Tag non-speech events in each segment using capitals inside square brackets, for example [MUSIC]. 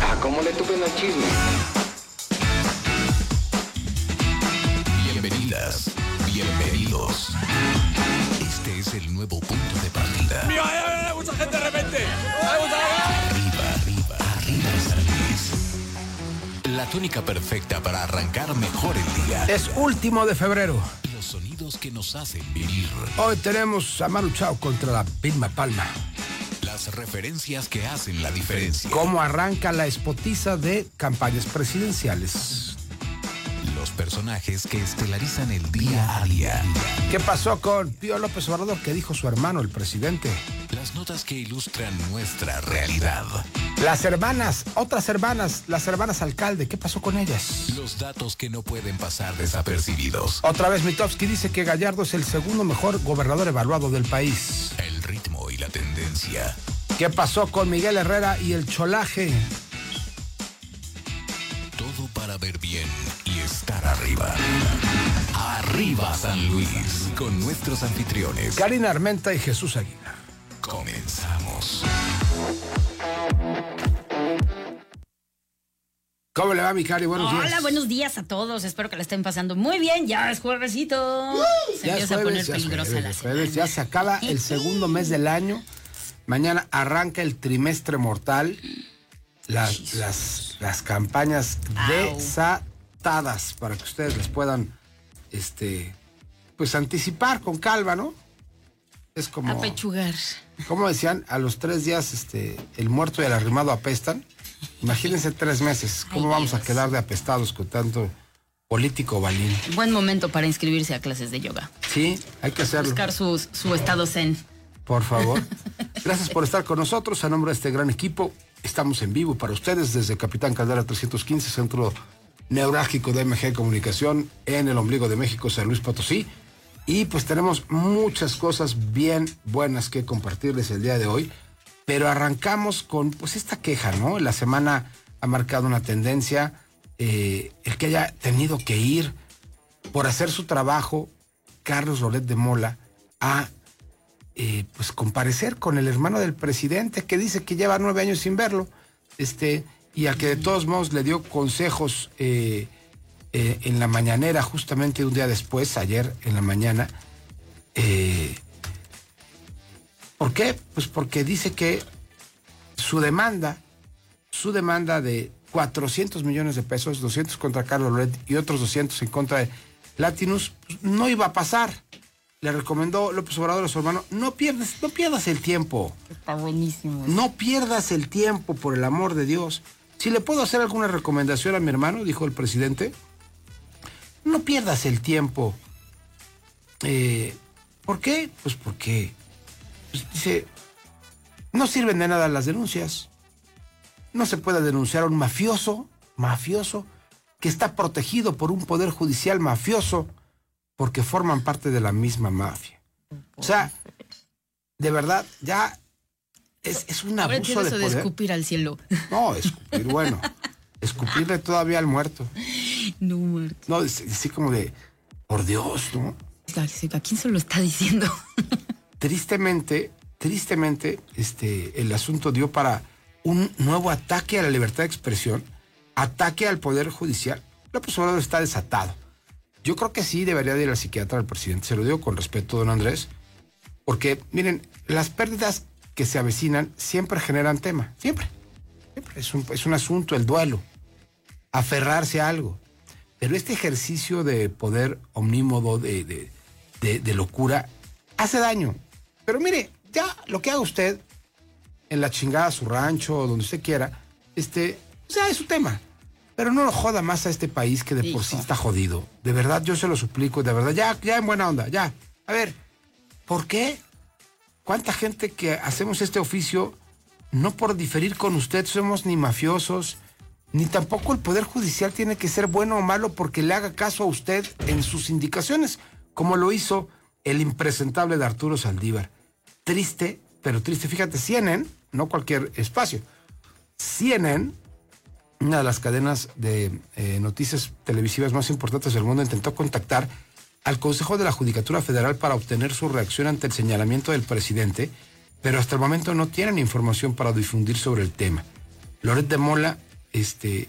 Ah, ¿cómo le tupen al chisme? Tónica perfecta para arrancar mejor el día. Es último de febrero. Los sonidos que nos hacen vivir. Hoy tenemos a Manu Chao contra la Vilma Palma. Las referencias que hacen la diferencia. ¿Cómo arranca la espotiza de campañas presidenciales? Los personajes que estelarizan el día a día. ¿Qué pasó con Pío López Obrador? ¿Qué dijo su hermano, el presidente? Las notas que ilustran nuestra realidad. Las hermanas, otras hermanas, las hermanas alcalde, ¿qué pasó con ellas? Los datos que no pueden pasar desapercibidos. Otra vez Mitofsky dice que Gallardo es el segundo mejor gobernador evaluado del país. El ritmo y la tendencia. ¿Qué pasó con Miguel Herrera y el cholaje? Todo para ver bien y estar arriba. Arriba San Luis. Con nuestros anfitriones. Karina Armenta y Jesús Aguilar. Comenzamos. ¿Cómo le va, mi Cari? Buenos días. Hola, buenos días a todos. Espero que la estén pasando muy bien. Ya es juevesito. Se Ya empieza a poner peligrosa la semana. ya se acaba el segundo [LAUGHS] mes del año. Mañana arranca el trimestre mortal. Las, las, las campañas Au. desatadas para que ustedes les puedan este pues anticipar con calma, ¿no? Es como, Apechugar. como decían, a los tres días este, el muerto y el arrimado apestan. Imagínense tres meses, ¿cómo Ay, vamos a quedar de apestados con tanto político balín? Buen momento para inscribirse a clases de yoga. Sí, hay que hacerlo. Buscar sus- su estado zen. Por favor. [LAUGHS] Gracias por estar con nosotros. A nombre de este gran equipo, estamos en vivo para ustedes desde Capitán Caldera 315, centro neurálgico de MG Comunicación en el ombligo de México, San Luis Potosí. Y pues tenemos muchas cosas bien buenas que compartirles el día de hoy. Pero arrancamos con pues esta queja, ¿no? La semana ha marcado una tendencia. eh, el que haya tenido que ir por hacer su trabajo, Carlos Rolet de Mola, a eh, pues comparecer con el hermano del presidente que dice que lleva nueve años sin verlo, este, y a que de todos modos le dio consejos eh, en la mañanera, justamente un día después, ayer en la mañana. ¿Por qué? Pues porque dice que su demanda, su demanda de 400 millones de pesos, 200 contra Carlos Loret y otros 200 en contra de Latinus, pues, no iba a pasar. Le recomendó López Obrador a su hermano, no pierdas, no pierdas el tiempo. Está buenísimo. No pierdas el tiempo, por el amor de Dios. Si le puedo hacer alguna recomendación a mi hermano, dijo el presidente, no pierdas el tiempo. Eh, ¿Por qué? Pues porque, pues, dice, no sirven de nada las denuncias. No se puede denunciar a un mafioso, mafioso, que está protegido por un poder judicial mafioso, porque forman parte de la misma mafia. O sea, de verdad, ya es, es un Ahora abuso entiendo de eso de poder. escupir al cielo. No, escupir, bueno. Escupirle todavía al muerto. No, muerto. No, así como de, por Dios, ¿no? ¿A quién se lo está diciendo? [LAUGHS] Tristemente, tristemente, este, el asunto dio para un nuevo ataque a la libertad de expresión, ataque al Poder Judicial. López Obrador está desatado. Yo creo que sí debería de ir al psiquiatra al presidente, se lo digo con respeto, don Andrés, porque, miren, las pérdidas que se avecinan siempre generan tema, siempre. siempre. Es, un, es un asunto, el duelo, aferrarse a algo. Pero este ejercicio de poder omnímodo, de, de- de- de locura, hace daño. Pero mire, ya lo que haga usted en la chingada su rancho o donde usted quiera, este, o sea, es su tema. Pero no lo joda más a este país que de por sí está jodido. De verdad, yo se lo suplico, de verdad, ya, ya en buena onda, ya. A ver, ¿por qué? ¿Cuánta gente que hacemos este oficio, no por diferir con usted, somos ni mafiosos, ni tampoco el Poder Judicial tiene que ser bueno o malo porque le haga caso a usted en sus indicaciones, como lo hizo el impresentable de Arturo Saldívar. Triste, pero triste. Fíjate, CNN, no cualquier espacio, CNN una de las cadenas de eh, noticias televisivas más importantes del mundo, intentó contactar al Consejo de la Judicatura Federal para obtener su reacción ante el señalamiento del presidente, pero hasta el momento no tienen información para difundir sobre el tema. Loret de Mola, este,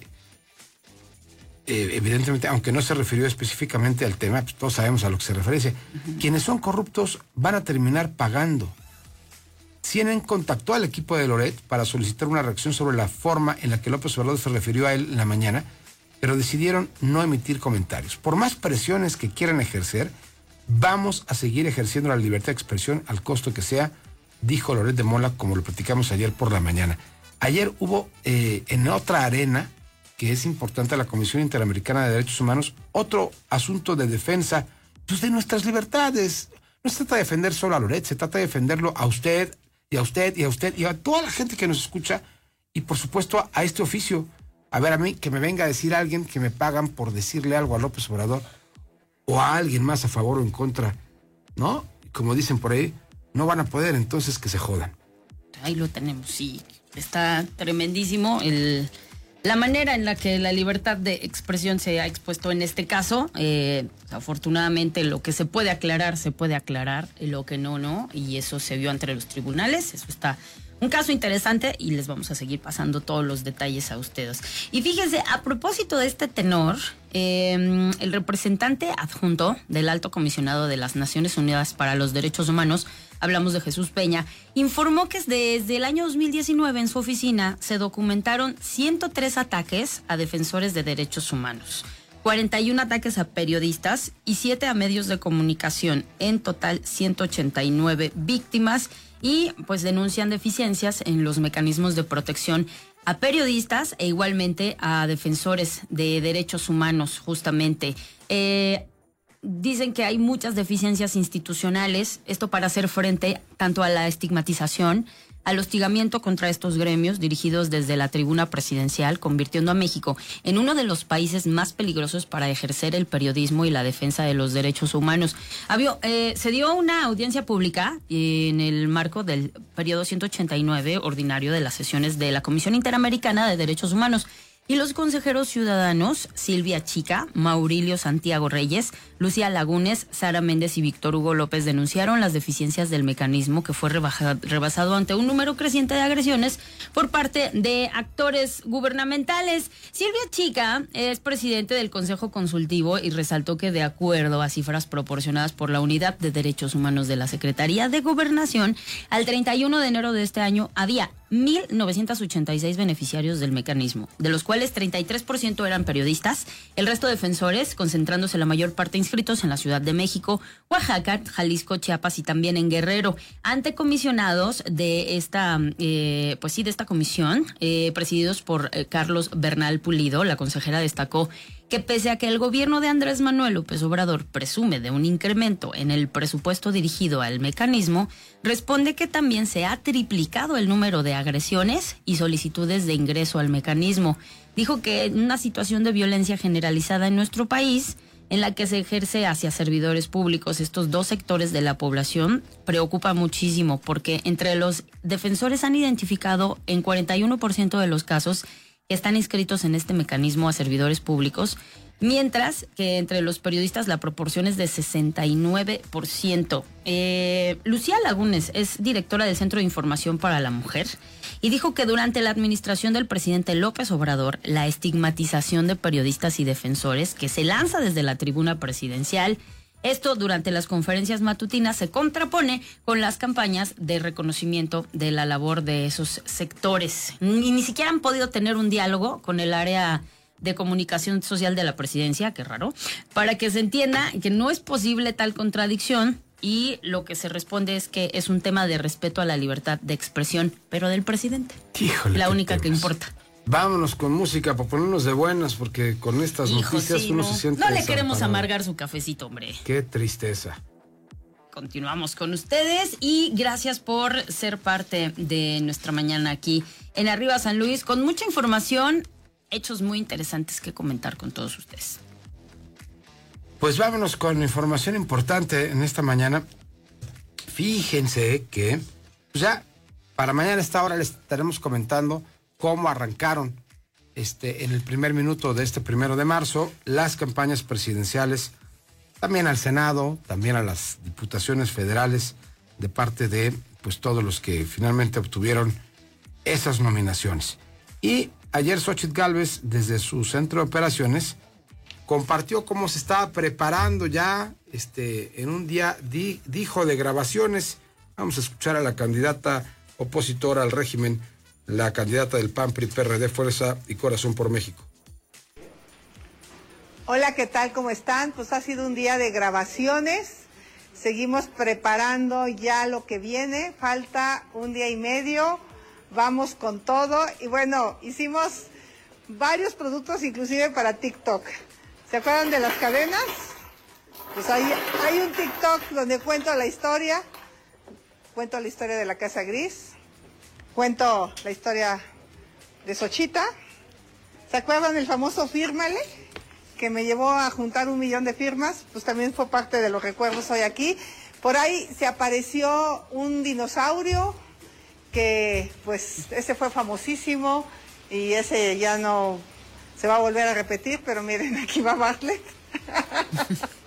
eh, evidentemente, aunque no se refirió específicamente al tema, pues todos sabemos a lo que se refiere. Quienes son corruptos van a terminar pagando. CNN contactó al equipo de Loret para solicitar una reacción sobre la forma en la que López Obrador se refirió a él en la mañana, pero decidieron no emitir comentarios. Por más presiones que quieran ejercer, vamos a seguir ejerciendo la libertad de expresión al costo que sea, dijo Loret de Mola, como lo platicamos ayer por la mañana. Ayer hubo eh, en otra arena, que es importante, la Comisión Interamericana de Derechos Humanos, otro asunto de defensa pues, de nuestras libertades. No se trata de defender solo a Loret, se trata de defenderlo a usted, y a usted, y a usted, y a toda la gente que nos escucha, y por supuesto a este oficio. A ver, a mí, que me venga a decir alguien que me pagan por decirle algo a López Obrador, o a alguien más a favor o en contra, ¿no? Como dicen por ahí, no van a poder, entonces que se jodan. Ahí lo tenemos, sí. Está tremendísimo el, la manera en la que la libertad de expresión se ha expuesto en este caso. Eh, afortunadamente lo que se puede aclarar, se puede aclarar, lo que no, no. Y eso se vio ante los tribunales. Eso está un caso interesante y les vamos a seguir pasando todos los detalles a ustedes. Y fíjense, a propósito de este tenor, eh, el representante adjunto del Alto Comisionado de las Naciones Unidas para los Derechos Humanos, hablamos de Jesús Peña, informó que desde el año 2019 en su oficina se documentaron 103 ataques a defensores de derechos humanos. 41 ataques a periodistas y 7 a medios de comunicación, en total 189 víctimas y pues denuncian deficiencias en los mecanismos de protección a periodistas e igualmente a defensores de derechos humanos, justamente. Eh, dicen que hay muchas deficiencias institucionales, esto para hacer frente tanto a la estigmatización, al hostigamiento contra estos gremios dirigidos desde la tribuna presidencial, convirtiendo a México en uno de los países más peligrosos para ejercer el periodismo y la defensa de los derechos humanos. Había, eh, se dio una audiencia pública en el marco del periodo 189 ordinario de las sesiones de la Comisión Interamericana de Derechos Humanos. Y los consejeros ciudadanos, Silvia Chica, Maurilio Santiago Reyes, Lucía Lagunes, Sara Méndez y Víctor Hugo López denunciaron las deficiencias del mecanismo que fue rebasado ante un número creciente de agresiones por parte de actores gubernamentales. Silvia Chica es presidente del Consejo Consultivo y resaltó que de acuerdo a cifras proporcionadas por la Unidad de Derechos Humanos de la Secretaría de Gobernación, al 31 de enero de este año había 1.986 beneficiarios del mecanismo, de los cuales 33% eran periodistas, el resto defensores, concentrándose la mayor parte inscritos en la Ciudad de México, Oaxaca, Jalisco, Chiapas y también en Guerrero. Ante comisionados de esta, eh, pues sí, de esta comisión, eh, presididos por eh, Carlos Bernal Pulido, la consejera destacó que pese a que el gobierno de Andrés Manuel López Obrador presume de un incremento en el presupuesto dirigido al mecanismo, responde que también se ha triplicado el número de agresiones y solicitudes de ingreso al mecanismo. Dijo que una situación de violencia generalizada en nuestro país, en la que se ejerce hacia servidores públicos, estos dos sectores de la población, preocupa muchísimo porque entre los defensores han identificado en 41% de los casos están inscritos en este mecanismo a servidores públicos, mientras que entre los periodistas la proporción es de 69%. Eh, Lucía Lagunes es directora del Centro de Información para la Mujer y dijo que durante la administración del presidente López Obrador, la estigmatización de periodistas y defensores que se lanza desde la tribuna presidencial esto durante las conferencias matutinas se contrapone con las campañas de reconocimiento de la labor de esos sectores. Y ni siquiera han podido tener un diálogo con el área de comunicación social de la presidencia, qué raro, para que se entienda que no es posible tal contradicción y lo que se responde es que es un tema de respeto a la libertad de expresión, pero del presidente. Híjole, la única que importa. Vámonos con música para ponernos de buenas, porque con estas Hijo, noticias sí, uno no. se siente. No le queremos amargar su cafecito, hombre. Qué tristeza. Continuamos con ustedes y gracias por ser parte de nuestra mañana aquí en Arriba San Luis con mucha información, hechos muy interesantes que comentar con todos ustedes. Pues vámonos con información importante en esta mañana. Fíjense que pues ya para mañana a esta hora les estaremos comentando cómo arrancaron este, en el primer minuto de este primero de marzo las campañas presidenciales, también al Senado, también a las diputaciones federales, de parte de pues todos los que finalmente obtuvieron esas nominaciones. Y ayer Xochitl Galvez, desde su centro de operaciones, compartió cómo se estaba preparando ya este, en un día, dijo de grabaciones. Vamos a escuchar a la candidata opositora al régimen, la candidata del PAN, PRI, PRD, Fuerza y Corazón por México. Hola, ¿qué tal? ¿Cómo están? Pues ha sido un día de grabaciones. Seguimos preparando ya lo que viene. Falta un día y medio. Vamos con todo. Y bueno, hicimos varios productos inclusive para TikTok. ¿Se acuerdan de las cadenas? Pues hay, hay un TikTok donde cuento la historia. Cuento la historia de la Casa Gris. Cuento la historia de Sochita. ¿Se acuerdan del famoso Fírmale? Que me llevó a juntar un millón de firmas. Pues también fue parte de los recuerdos hoy aquí. Por ahí se apareció un dinosaurio que pues ese fue famosísimo y ese ya no se va a volver a repetir, pero miren, [LAUGHS] aquí va Bartlett. [LAUGHS]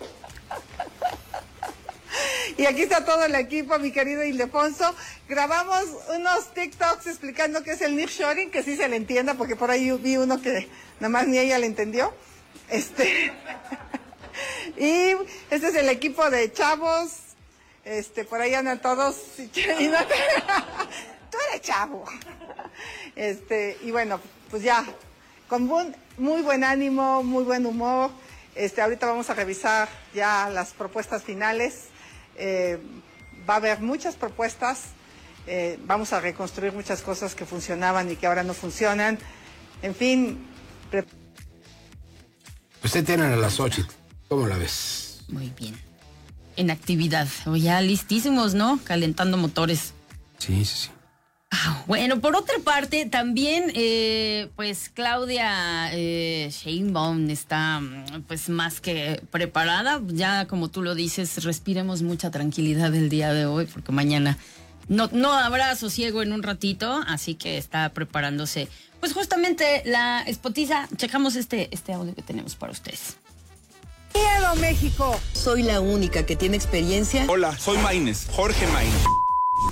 [LAUGHS] Y aquí está todo el equipo, mi querido Ildefonso. Grabamos unos TikToks explicando qué es el nearshoring, que sí se le entienda, porque por ahí vi uno que nada más ni ella le entendió. Este. [LAUGHS] y este es el equipo de chavos. Este, por ahí andan todos. Y no [LAUGHS] Tú eres chavo. Este, y bueno, pues ya, con muy buen ánimo, muy buen humor. Este, ahorita vamos a revisar ya las propuestas finales eh, va a haber muchas propuestas, eh, vamos a reconstruir muchas cosas que funcionaban y que ahora no funcionan. En fin. Usted tiene a las 8, ¿cómo la ves? Muy bien. En actividad, ya listísimos, ¿no? Calentando motores. Sí, sí, sí. Ah, bueno, por otra parte, también, eh, pues Claudia eh, Sheinbaum está, pues más que preparada. Ya, como tú lo dices, respiremos mucha tranquilidad el día de hoy, porque mañana no, no habrá sosiego en un ratito, así que está preparándose. Pues justamente la espotiza, checamos este, este audio que tenemos para ustedes. ¡Miedo, México! Soy la única que tiene experiencia. Hola, soy Maines, Jorge Maines.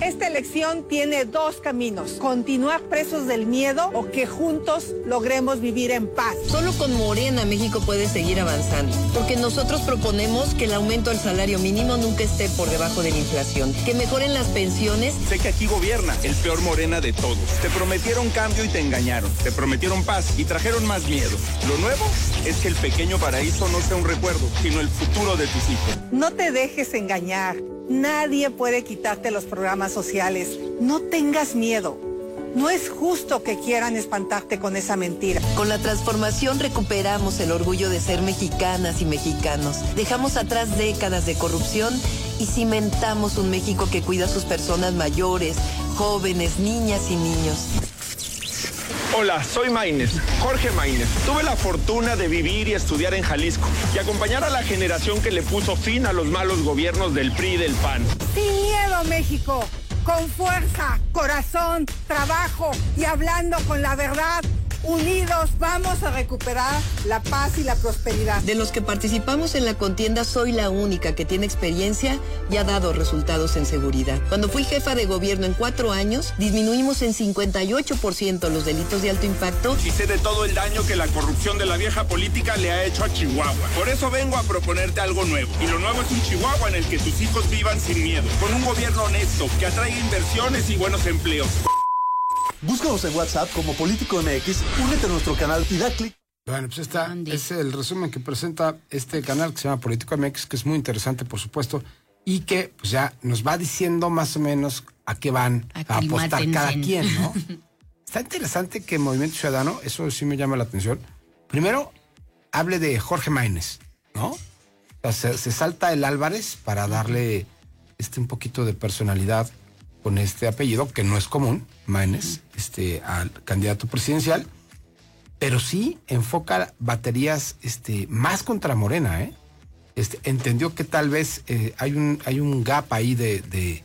Esta elección tiene dos caminos, continuar presos del miedo o que juntos logremos vivir en paz. Solo con Morena México puede seguir avanzando, porque nosotros proponemos que el aumento al salario mínimo nunca esté por debajo de la inflación, que mejoren las pensiones. Sé que aquí gobierna el peor Morena de todos. Te prometieron cambio y te engañaron, te prometieron paz y trajeron más miedo. Lo nuevo es que el pequeño paraíso no sea un recuerdo, sino el futuro de tus hijos. No te dejes engañar. Nadie puede quitarte los programas sociales. No tengas miedo. No es justo que quieran espantarte con esa mentira. Con la transformación recuperamos el orgullo de ser mexicanas y mexicanos. Dejamos atrás décadas de corrupción y cimentamos un México que cuida a sus personas mayores, jóvenes, niñas y niños. Hola, soy Maines, Jorge Maines. Tuve la fortuna de vivir y estudiar en Jalisco y acompañar a la generación que le puso fin a los malos gobiernos del PRI y del PAN. Sin miedo, México, con fuerza, corazón, trabajo y hablando con la verdad Unidos vamos a recuperar la paz y la prosperidad. De los que participamos en la contienda, soy la única que tiene experiencia y ha dado resultados en seguridad. Cuando fui jefa de gobierno en cuatro años, disminuimos en 58% los delitos de alto impacto. Y sé de todo el daño que la corrupción de la vieja política le ha hecho a Chihuahua. Por eso vengo a proponerte algo nuevo. Y lo nuevo es un Chihuahua en el que tus hijos vivan sin miedo. Con un gobierno honesto que atraiga inversiones y buenos empleos. Búscanos en WhatsApp como Político MX, únete a nuestro canal y da clic. Bueno, pues está, es el resumen que presenta este canal que se llama Político MX, que es muy interesante, por supuesto, y que pues ya nos va diciendo más o menos a qué van a apostar cada quien, ¿no? [LAUGHS] está interesante que Movimiento Ciudadano, eso sí me llama la atención, primero hable de Jorge Maínez, ¿no? O sea, se, salta el Álvarez para darle este un poquito de personalidad con este apellido, que no es común, Maines, este, al candidato presidencial, pero sí enfoca baterías este, más contra Morena, ¿eh? Este, entendió que tal vez eh, hay, un, hay un gap ahí de,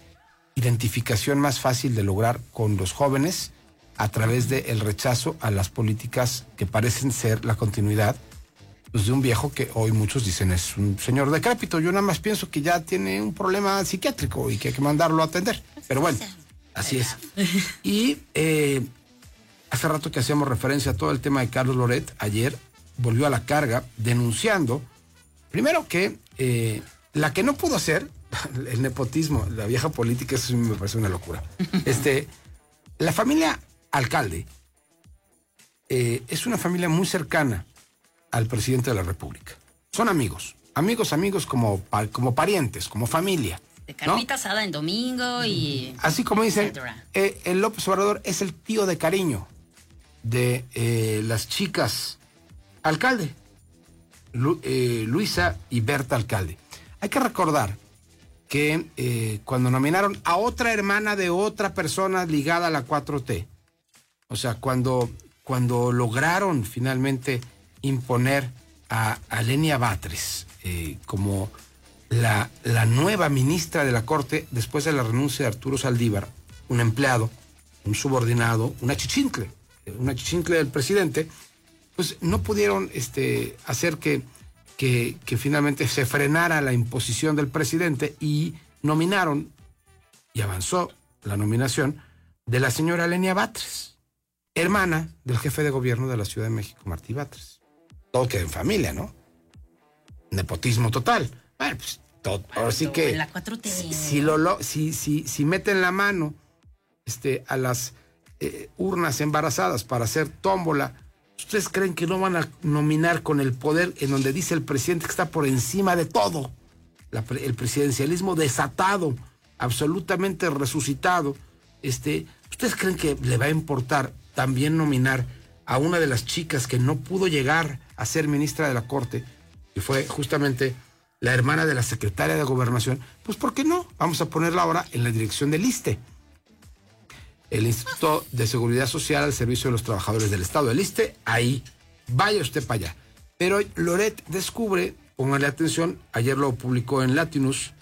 identificación más fácil de lograr con los jóvenes a través del rechazo a las políticas que parecen ser la continuidad pues, de un viejo que hoy muchos dicen es un señor decrépito. Yo nada más pienso que ya tiene un problema psiquiátrico y que hay que mandarlo a atender. Pero bueno, así es. Y eh, hace rato que hacíamos referencia a todo el tema de Carlos Loret, ayer volvió a la carga denunciando, primero que eh, la que no pudo hacer, [LAUGHS] el nepotismo, la vieja política, eso sí me parece una locura. [LAUGHS] Este, la familia alcalde eh, es una familia muy cercana al presidente de la República. Son amigos, amigos, amigos como, como parientes, como familia. De ¿no? carnita asada en domingo y. Así como dicen, eh, el López Obrador es el tío de cariño de eh, las chicas alcalde, Lu- eh, Luisa y Berta alcalde. Hay que recordar que eh, cuando nominaron a otra hermana de otra persona ligada a la 4T, o sea, cuando, cuando lograron finalmente imponer a, a Lenia Batres eh, como la, la nueva ministra de la Corte después de la renuncia de Arturo Saldívar, un empleado, un subordinado, una chichincle, eh, una chichincle del presidente, pues no pudieron este, hacer que, que, que finalmente se frenara la imposición del presidente y nominaron, y avanzó la nominación, de la señora Lenia Batres, hermana del jefe de gobierno de la Ciudad de México, Martí Batres. Todo queda en familia, ¿no? Nepotismo total. Bueno, pues todo, ahora sí que... En la 4T. Si, si lo, lo- si, si, si meten la mano este, a las eh, urnas embarazadas para hacer tómbola, ¿ustedes creen que no van a nominar con el poder en donde dice el presidente que está por encima de todo? La el presidencialismo desatado, absolutamente resucitado. Este, ¿Ustedes creen que le va a importar también nominar a una de las chicas que no pudo llegar a ser ministra de la Corte, que fue justamente la hermana de la secretaria de Gobernación? Pues ¿por qué no? Vamos a ponerla ahora en la dirección del ISTE el Instituto de Seguridad Social al servicio de los trabajadores del Estado. El ISTE, ahí, vaya usted para allá. Pero Loret descubre, póngale atención, ayer lo publicó en Latinus,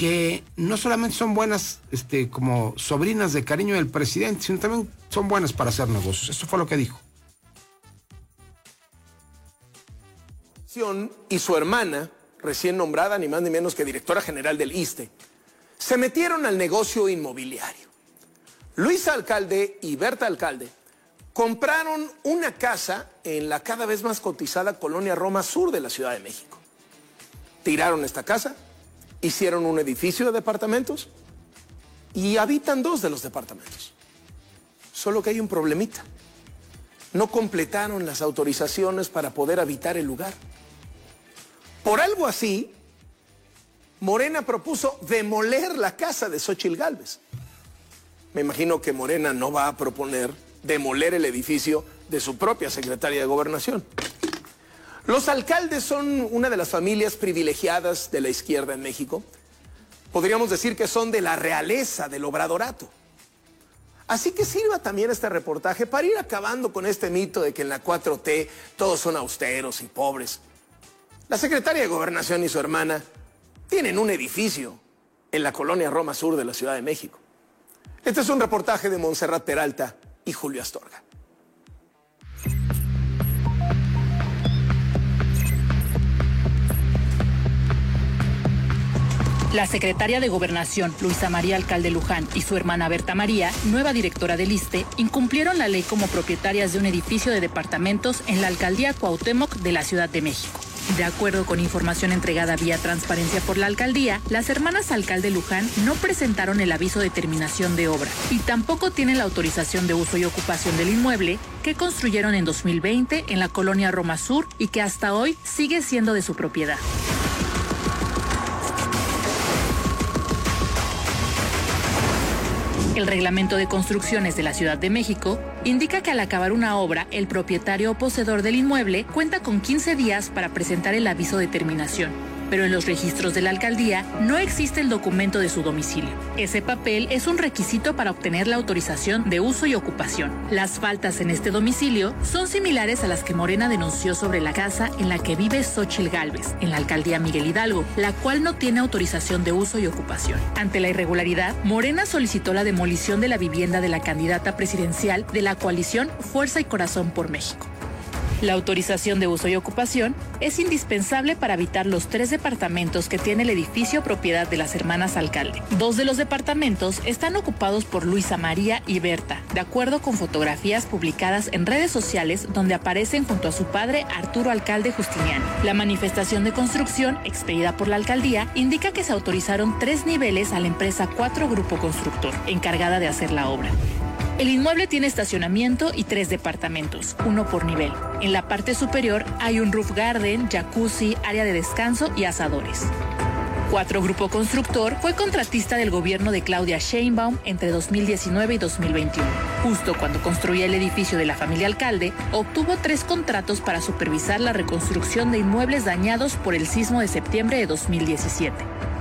que no solamente son buenas este, como sobrinas de cariño del presidente, sino también son buenas para hacer negocios. Eso fue lo que dijo. y su hermana, recién nombrada ni más ni menos que directora general del ISTE, se metieron al negocio inmobiliario. Luisa Alcalde y Berta Alcalde compraron una casa en la cada vez más cotizada colonia Roma Sur de la Ciudad de México. Tiraron esta casa, hicieron un edificio de departamentos y habitan dos de los departamentos. Solo que hay un problemita. No completaron las autorizaciones para poder habitar el lugar. Por algo así, Morena propuso demoler la casa de Xochitl Gálvez. Me imagino que Morena no va a proponer demoler el edificio de su propia secretaria de gobernación. Los alcaldes son una de las familias privilegiadas de la izquierda en México. Podríamos decir que son de la realeza del obradorato. Así que sirva también este reportaje para ir acabando con este mito de que en la 4T todos son austeros y pobres. La secretaria de Gobernación y su hermana tienen un edificio en la colonia Roma Sur de la Ciudad de México. Este es un reportaje de Montserrat Peralta y Julio Astorga. La secretaria de Gobernación, Luisa María Alcalde Luján, y su hermana Berta María, nueva directora del ISTE, incumplieron la ley como propietarias de un edificio de departamentos en la alcaldía Cuauhtémoc de la Ciudad de México. De acuerdo con información entregada vía transparencia por la alcaldía, las hermanas alcalde Luján no presentaron el aviso de terminación de obra y tampoco tienen la autorización de uso y ocupación del inmueble que construyeron en 2020 en la colonia Roma Sur y que hasta hoy sigue siendo de su propiedad. El reglamento de construcciones de la Ciudad de México indica que al acabar una obra, el propietario o poseedor del inmueble cuenta con 15 días para presentar el aviso de terminación. Pero en los registros de la alcaldía no existe el documento de su domicilio. Ese papel es un requisito para obtener la autorización de uso y ocupación. Las faltas en este domicilio son similares a las que Morena denunció sobre la casa en la que vive Xochil Gálvez, en la alcaldía Miguel Hidalgo, la cual no tiene autorización de uso y ocupación. Ante la irregularidad, Morena solicitó la demolición de la vivienda de la candidata presidencial de la coalición Fuerza y Corazón por México. La autorización de uso y ocupación es indispensable para habitar los tres departamentos que tiene el edificio propiedad de las hermanas alcalde. Dos de los departamentos están ocupados por Luisa María y Berta, de acuerdo con fotografías publicadas en redes sociales donde aparecen junto a su padre Arturo Alcalde Justiniano. La manifestación de construcción expedida por la alcaldía indica que se autorizaron tres niveles a la empresa Cuatro Grupo Constructor, encargada de hacer la obra. El inmueble tiene estacionamiento y tres departamentos, uno por nivel. En la parte superior hay un roof garden, jacuzzi, área de descanso y asadores. Cuatro Grupo Constructor fue contratista del gobierno de Claudia Sheinbaum entre 2019 y 2021. Justo cuando construía el edificio de la familia alcalde, obtuvo tres contratos para supervisar la reconstrucción de inmuebles dañados por el sismo de septiembre de 2017.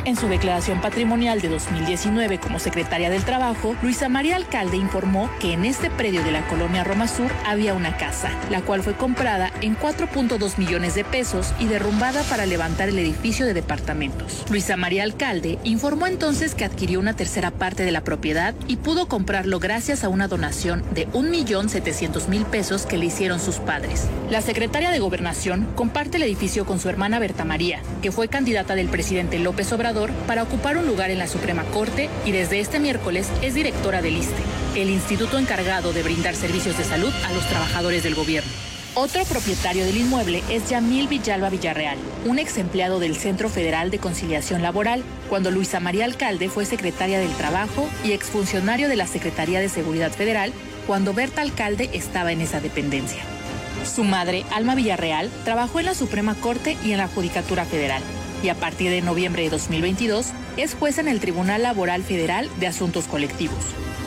En su declaración patrimonial de 2019 como secretaria del Trabajo, Luisa María Alcalde informó que en este predio de la colonia Roma Sur había una casa, la cual fue comprada en 4.2 millones de pesos y derrumbada para levantar el edificio de departamentos. Luisa María Alcalde informó entonces que adquirió una tercera parte de la propiedad y pudo comprarlo gracias a una donación de 1.700.000 pesos que le hicieron sus padres. La secretaria de Gobernación comparte el edificio con su hermana Berta María, que fue candidata del presidente López Obrador para ocupar un lugar en la Suprema Corte y desde este miércoles es directora del ISTE, el instituto encargado de brindar servicios de salud a los trabajadores del gobierno. Otro propietario del inmueble es Yamil Villalba Villarreal, un ex empleado del Centro Federal de Conciliación Laboral, cuando Luisa María Alcalde fue secretaria del Trabajo y exfuncionario de la Secretaría de Seguridad Federal, cuando Berta Alcalde estaba en esa dependencia. Su madre, Alma Villarreal, trabajó en la Suprema Corte y en la Judicatura Federal y a partir de noviembre de 2022 es jueza en el Tribunal Laboral Federal de Asuntos Colectivos.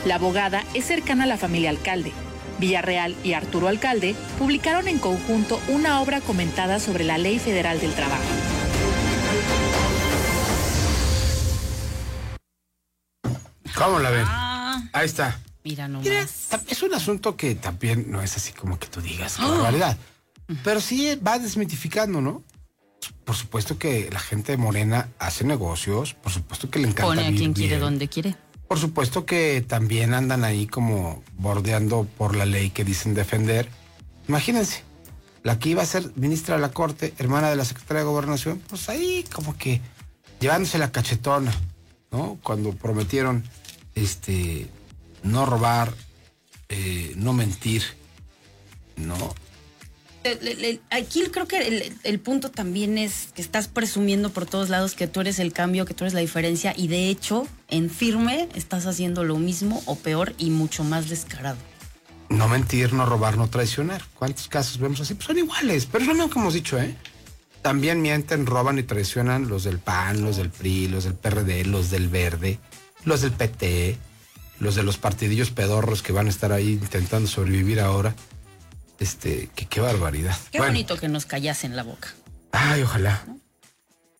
La abogada es cercana a la familia alcalde. Villarreal y Arturo Alcalde publicaron en conjunto una obra comentada sobre la Ley Federal del Trabajo. ¿Cómo la ven? Ah, Ahí está. mira nomás. Mira, es un asunto que también no es así como que tú digas, qué barbaridad. Pero sí va desmitificando, ¿no? Por supuesto que la gente de Morena hace negocios, por supuesto que le encanta Pone a vivir quien quiere bien. donde quiere. Por supuesto que también andan ahí como bordeando por la ley que dicen defender. Imagínense, la que iba a ser ministra de la Corte, hermana de la Secretaria de Gobernación, pues ahí como que llevándose la cachetona, ¿no? Cuando prometieron este no robar, eh, no mentir, ¿no? Aquí creo que el, el punto también es que estás presumiendo por todos lados que tú eres el cambio, que tú eres la diferencia y de hecho en firme estás haciendo lo mismo o peor y mucho más descarado. No mentir, no robar, no traicionar. ¿Cuántos casos vemos así? Pues son iguales, pero es lo mismo que hemos dicho, ¿eh? También mienten, roban y traicionan los del PAN, los del PRI, los del PRD, los del Verde, los del PT, los de los partidillos pedorros que van a estar ahí intentando sobrevivir ahora. Este, que qué barbaridad. Qué Bueno, bonito que nos callasen la boca. Ay, ojalá.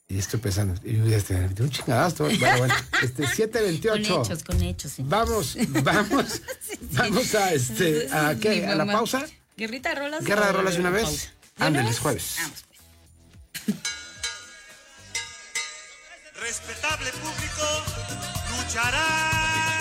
Y estoy pensando, estoy- un chingadazo. Bueno, bueno, este, [LAUGHS] Con 728. hechos, con hechos. sí. Vamos, [LAUGHS] vamos, vamos a este, ¿a qué? ¿A la pausa? ¿Guerrita de rolas? Guerra de rolas de una vez. pausa? ¿De Ándale, una es vez? jueves. Vamos, pues. [LAUGHS] Respetable público, lucharán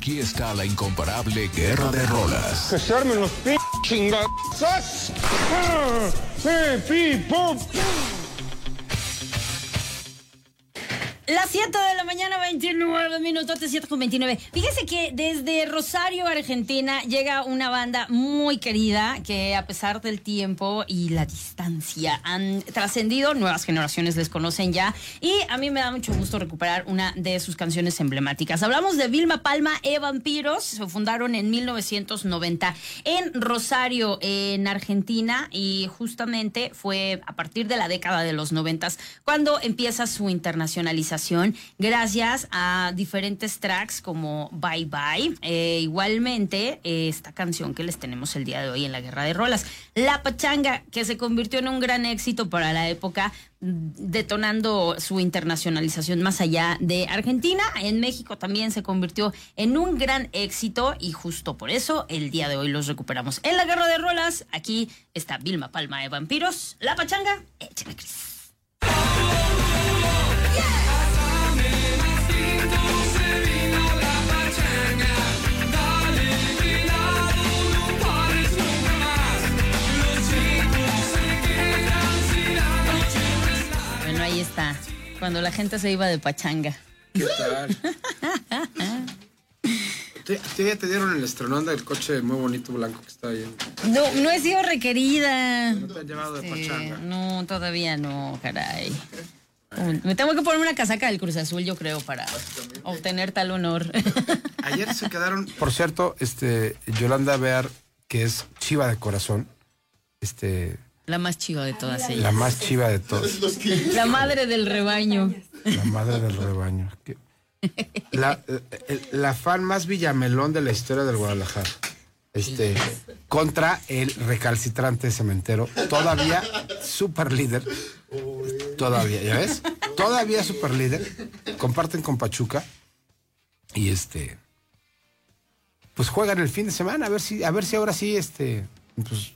Aquí está la incomparable Guerra de Rolas. Que se armen los p chingados. ¡Ah! ¡Eh, pi! Las 7 de la mañana, 29 minutos, 7 con 29. Fíjese que desde Rosario, Argentina, llega una banda muy querida que a pesar del tiempo y la distancia han trascendido, nuevas generaciones les conocen ya y a mí me da mucho gusto recuperar una de sus canciones emblemáticas. Hablamos de Vilma Palma e Vampiros, se fundaron en 1990 en Rosario, en Argentina y justamente fue a partir de la década de los 90 cuando empieza su internacionalización. Gracias a diferentes tracks como Bye Bye. Eh, igualmente, eh, esta canción que les tenemos el día de hoy en la Guerra de Rolas, La Pachanga, que se convirtió en un gran éxito para la época detonando su internacionalización más allá de Argentina. En México también se convirtió en un gran éxito y justo por eso el día de hoy los recuperamos. En la guerra de rolas, aquí está Vilma Palma de Vampiros, La Pachanga, échale Cris. Bueno, ahí está. Cuando la gente se iba de pachanga. ¿Qué tal? ¿Te, te, te dieron el estrenón del coche muy bonito blanco que está ahí. No, no he sido requerida. No te han llevado de pachanga. no, todavía no, caray. Me tengo que poner una casaca del Cruz Azul, yo creo, para obtener tal honor. [LAUGHS] Ayer se quedaron. Por cierto, este, Yolanda Bear, que es chiva de corazón, este, La más chiva de todas ellas. la más chiva de todos, La madre del rebaño. la madre del rebaño. La, eh, la fan más villamelón de la historia del Guadalajara. Este, contra el recalcitrante cementero, todavía super líder. Todavía, ¿ya ves? Todavía super líder. Comparten con Pachuca. Y este. Pues juegan el fin de semana, a ver si, a ver si ahora sí, este. Pues,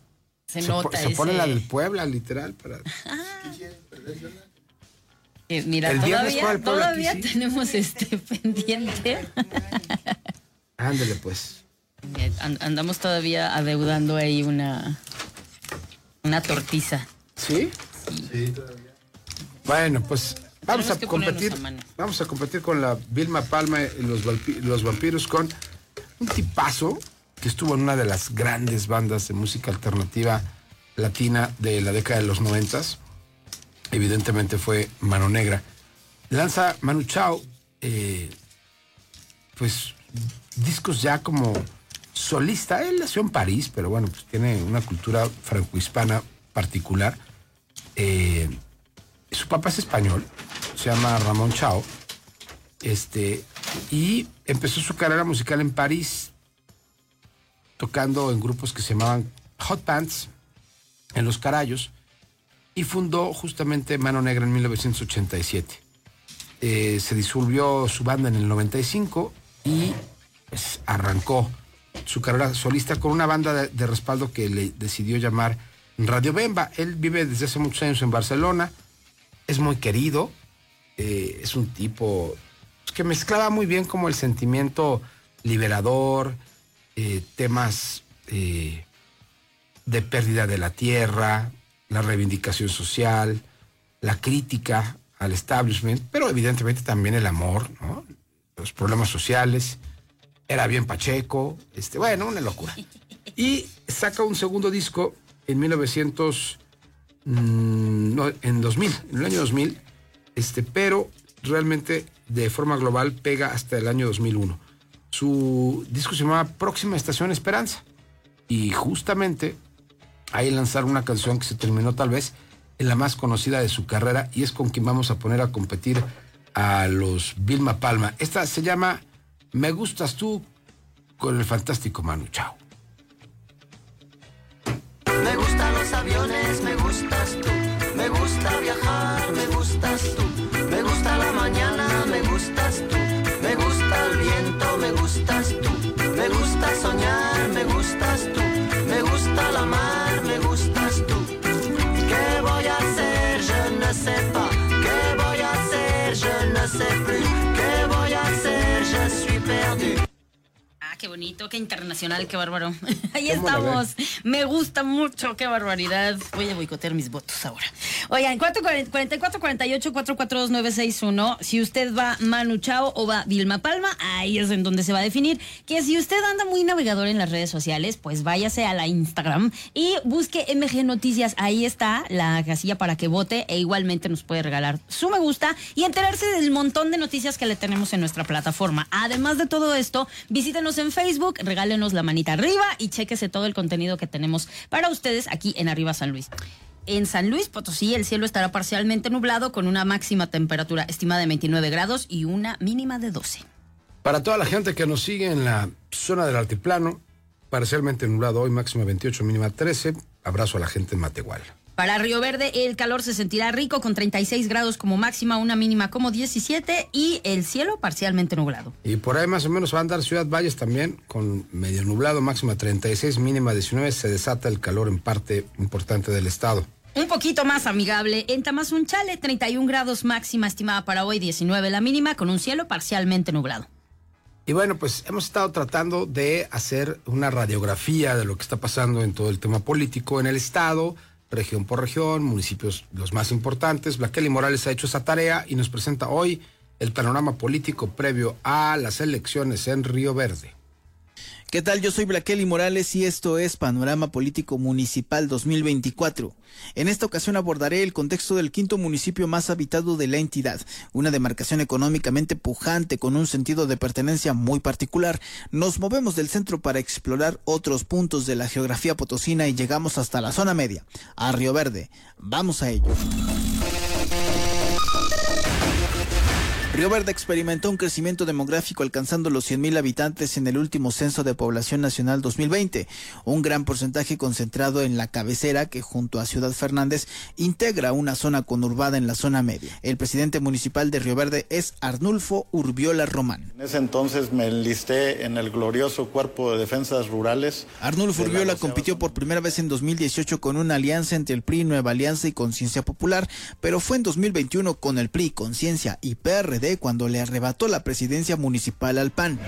Se, se, nota po- se ese- pone la del Puebla, literal, para. [LAUGHS] Eh, mira, El todavía, aquí, todavía sí. tenemos este [LAUGHS] pendiente. Ándele, pues. Eh, an- Andamos todavía adeudando ahí una, una tortiza. ¿Sí? Bueno, pues vamos Tenemos a competir. a. Vamos a competir con la Vilma Palma y los vampiros con un tipazo que estuvo en una de las grandes bandas de música alternativa latina de la década de los noventas. Evidentemente fue Mano Negra. Lanza Manu Chao, eh, pues discos ya como solista. Él nació en París, pero bueno, pues tiene una cultura francohispana particular. Eh, su papá es español, se llama Ramón Chao. Este, y empezó su carrera musical en París, tocando en grupos que se llamaban Hot Pants, en Los Carayos, y fundó justamente Mano Negra en 1987. Eh, se disolvió su banda en el 95 y pues, arrancó su carrera solista con una banda de, respaldo que le decidió llamar Radio Bemba. Él vive desde hace muchos años en Barcelona, es muy querido, eh, es un tipo pues, que mezclaba muy bien como el sentimiento liberador, eh, temas eh, de pérdida de la tierra, la reivindicación social, la crítica al establishment, pero evidentemente también el amor, los problemas sociales. Era bien Pacheco, este, bueno, una locura. Y saca un segundo disco en 1900, mm, no, en 2000, en el año 2000, este, pero realmente de forma global pega hasta el año 2001. Su disco se llamaba Próxima Estación Esperanza y justamente ahí lanzaron una canción que se terminó tal vez en la más conocida de su carrera y es con quien vamos a poner a competir a los Vilma Palma. Esta se llama Me gustas tú con el fantástico Manu Chao. Me gustan los aviones, me gustas tú. Me gusta viajar, me gustas tú. Me gusta la mañana, me gustas tú. Me gusta soñar, me gustas tú. Me gusta la mar, me gustas tú. ¿Qué voy a hacer? Je. Qué bonito, qué internacional, qué bárbaro. [LAUGHS] Ahí ¿Cómo la estamos. Me gusta mucho, qué barbaridad. Voy a boicotear mis votos ahora. Oigan, 44 48 442 961. Si usted va Manu Chao o va Vilma Palma, ahí es en donde se va a definir. Que si usted anda muy navegador en las redes sociales, pues váyase a la Instagram y busque MG Noticias. Ahí está la casilla para que vote e igualmente nos puede regalar su me gusta y enterarse del montón de noticias que le tenemos en nuestra plataforma. Además de todo esto, visítenos en Facebook, regálenos la manita arriba y chéquese todo el contenido que tenemos para ustedes aquí en Arriba San Luis. En San Luis Potosí el cielo estará parcialmente nublado con una máxima temperatura estimada de 29 grados y una mínima de 12. Para toda la gente que nos sigue en la zona del altiplano, parcialmente nublado hoy, máxima 28, mínima 13. Abrazo a la gente en Matehuala. Para Río Verde el calor se sentirá rico con 36 grados como máxima, una mínima como 17 y el cielo parcialmente nublado. Y por ahí más o menos va a andar Ciudad Valles también con medio nublado, máxima 36, mínima 19. Se desata el calor en parte importante del estado. Un poquito más amigable. En Tamazunchale, 31 grados máxima estimada para hoy, 19 la mínima, con un cielo parcialmente nublado. Y bueno, pues hemos estado tratando de hacer una radiografía de lo que está pasando en todo el tema político en el estado región por región, municipios los más importantes. Blaqueli Morales ha hecho esa tarea y nos presenta hoy el panorama político previo a las elecciones en Río Verde. ¿Qué tal? Yo soy Blaqueli Morales y esto es Panorama Político Municipal 2024. En esta ocasión abordaré el contexto del quinto municipio más habitado de la entidad, una demarcación económicamente pujante con un sentido de pertenencia muy particular. Nos movemos del centro para explorar otros puntos de la geografía potosina y llegamos hasta la zona media, a Río Verde. Vamos a ello. Río Verde experimentó un crecimiento demográfico alcanzando los 100.000 habitantes en el último censo de población nacional 2020, un gran porcentaje concentrado en la cabecera que junto a Ciudad Fernández integra una zona conurbada en la zona media. El presidente municipal de Río Verde es Arnulfo Urbiola Román. En ese entonces me enlisté en el glorioso Cuerpo de Defensas Rurales. Arnulfo Urbiola compitió por primera vez en 2018 con una alianza entre el PRI, Nueva Alianza y Conciencia Popular, pero fue en 2021 con el PRI, Conciencia y PRD cuando le arrebató la presidencia municipal al PAN.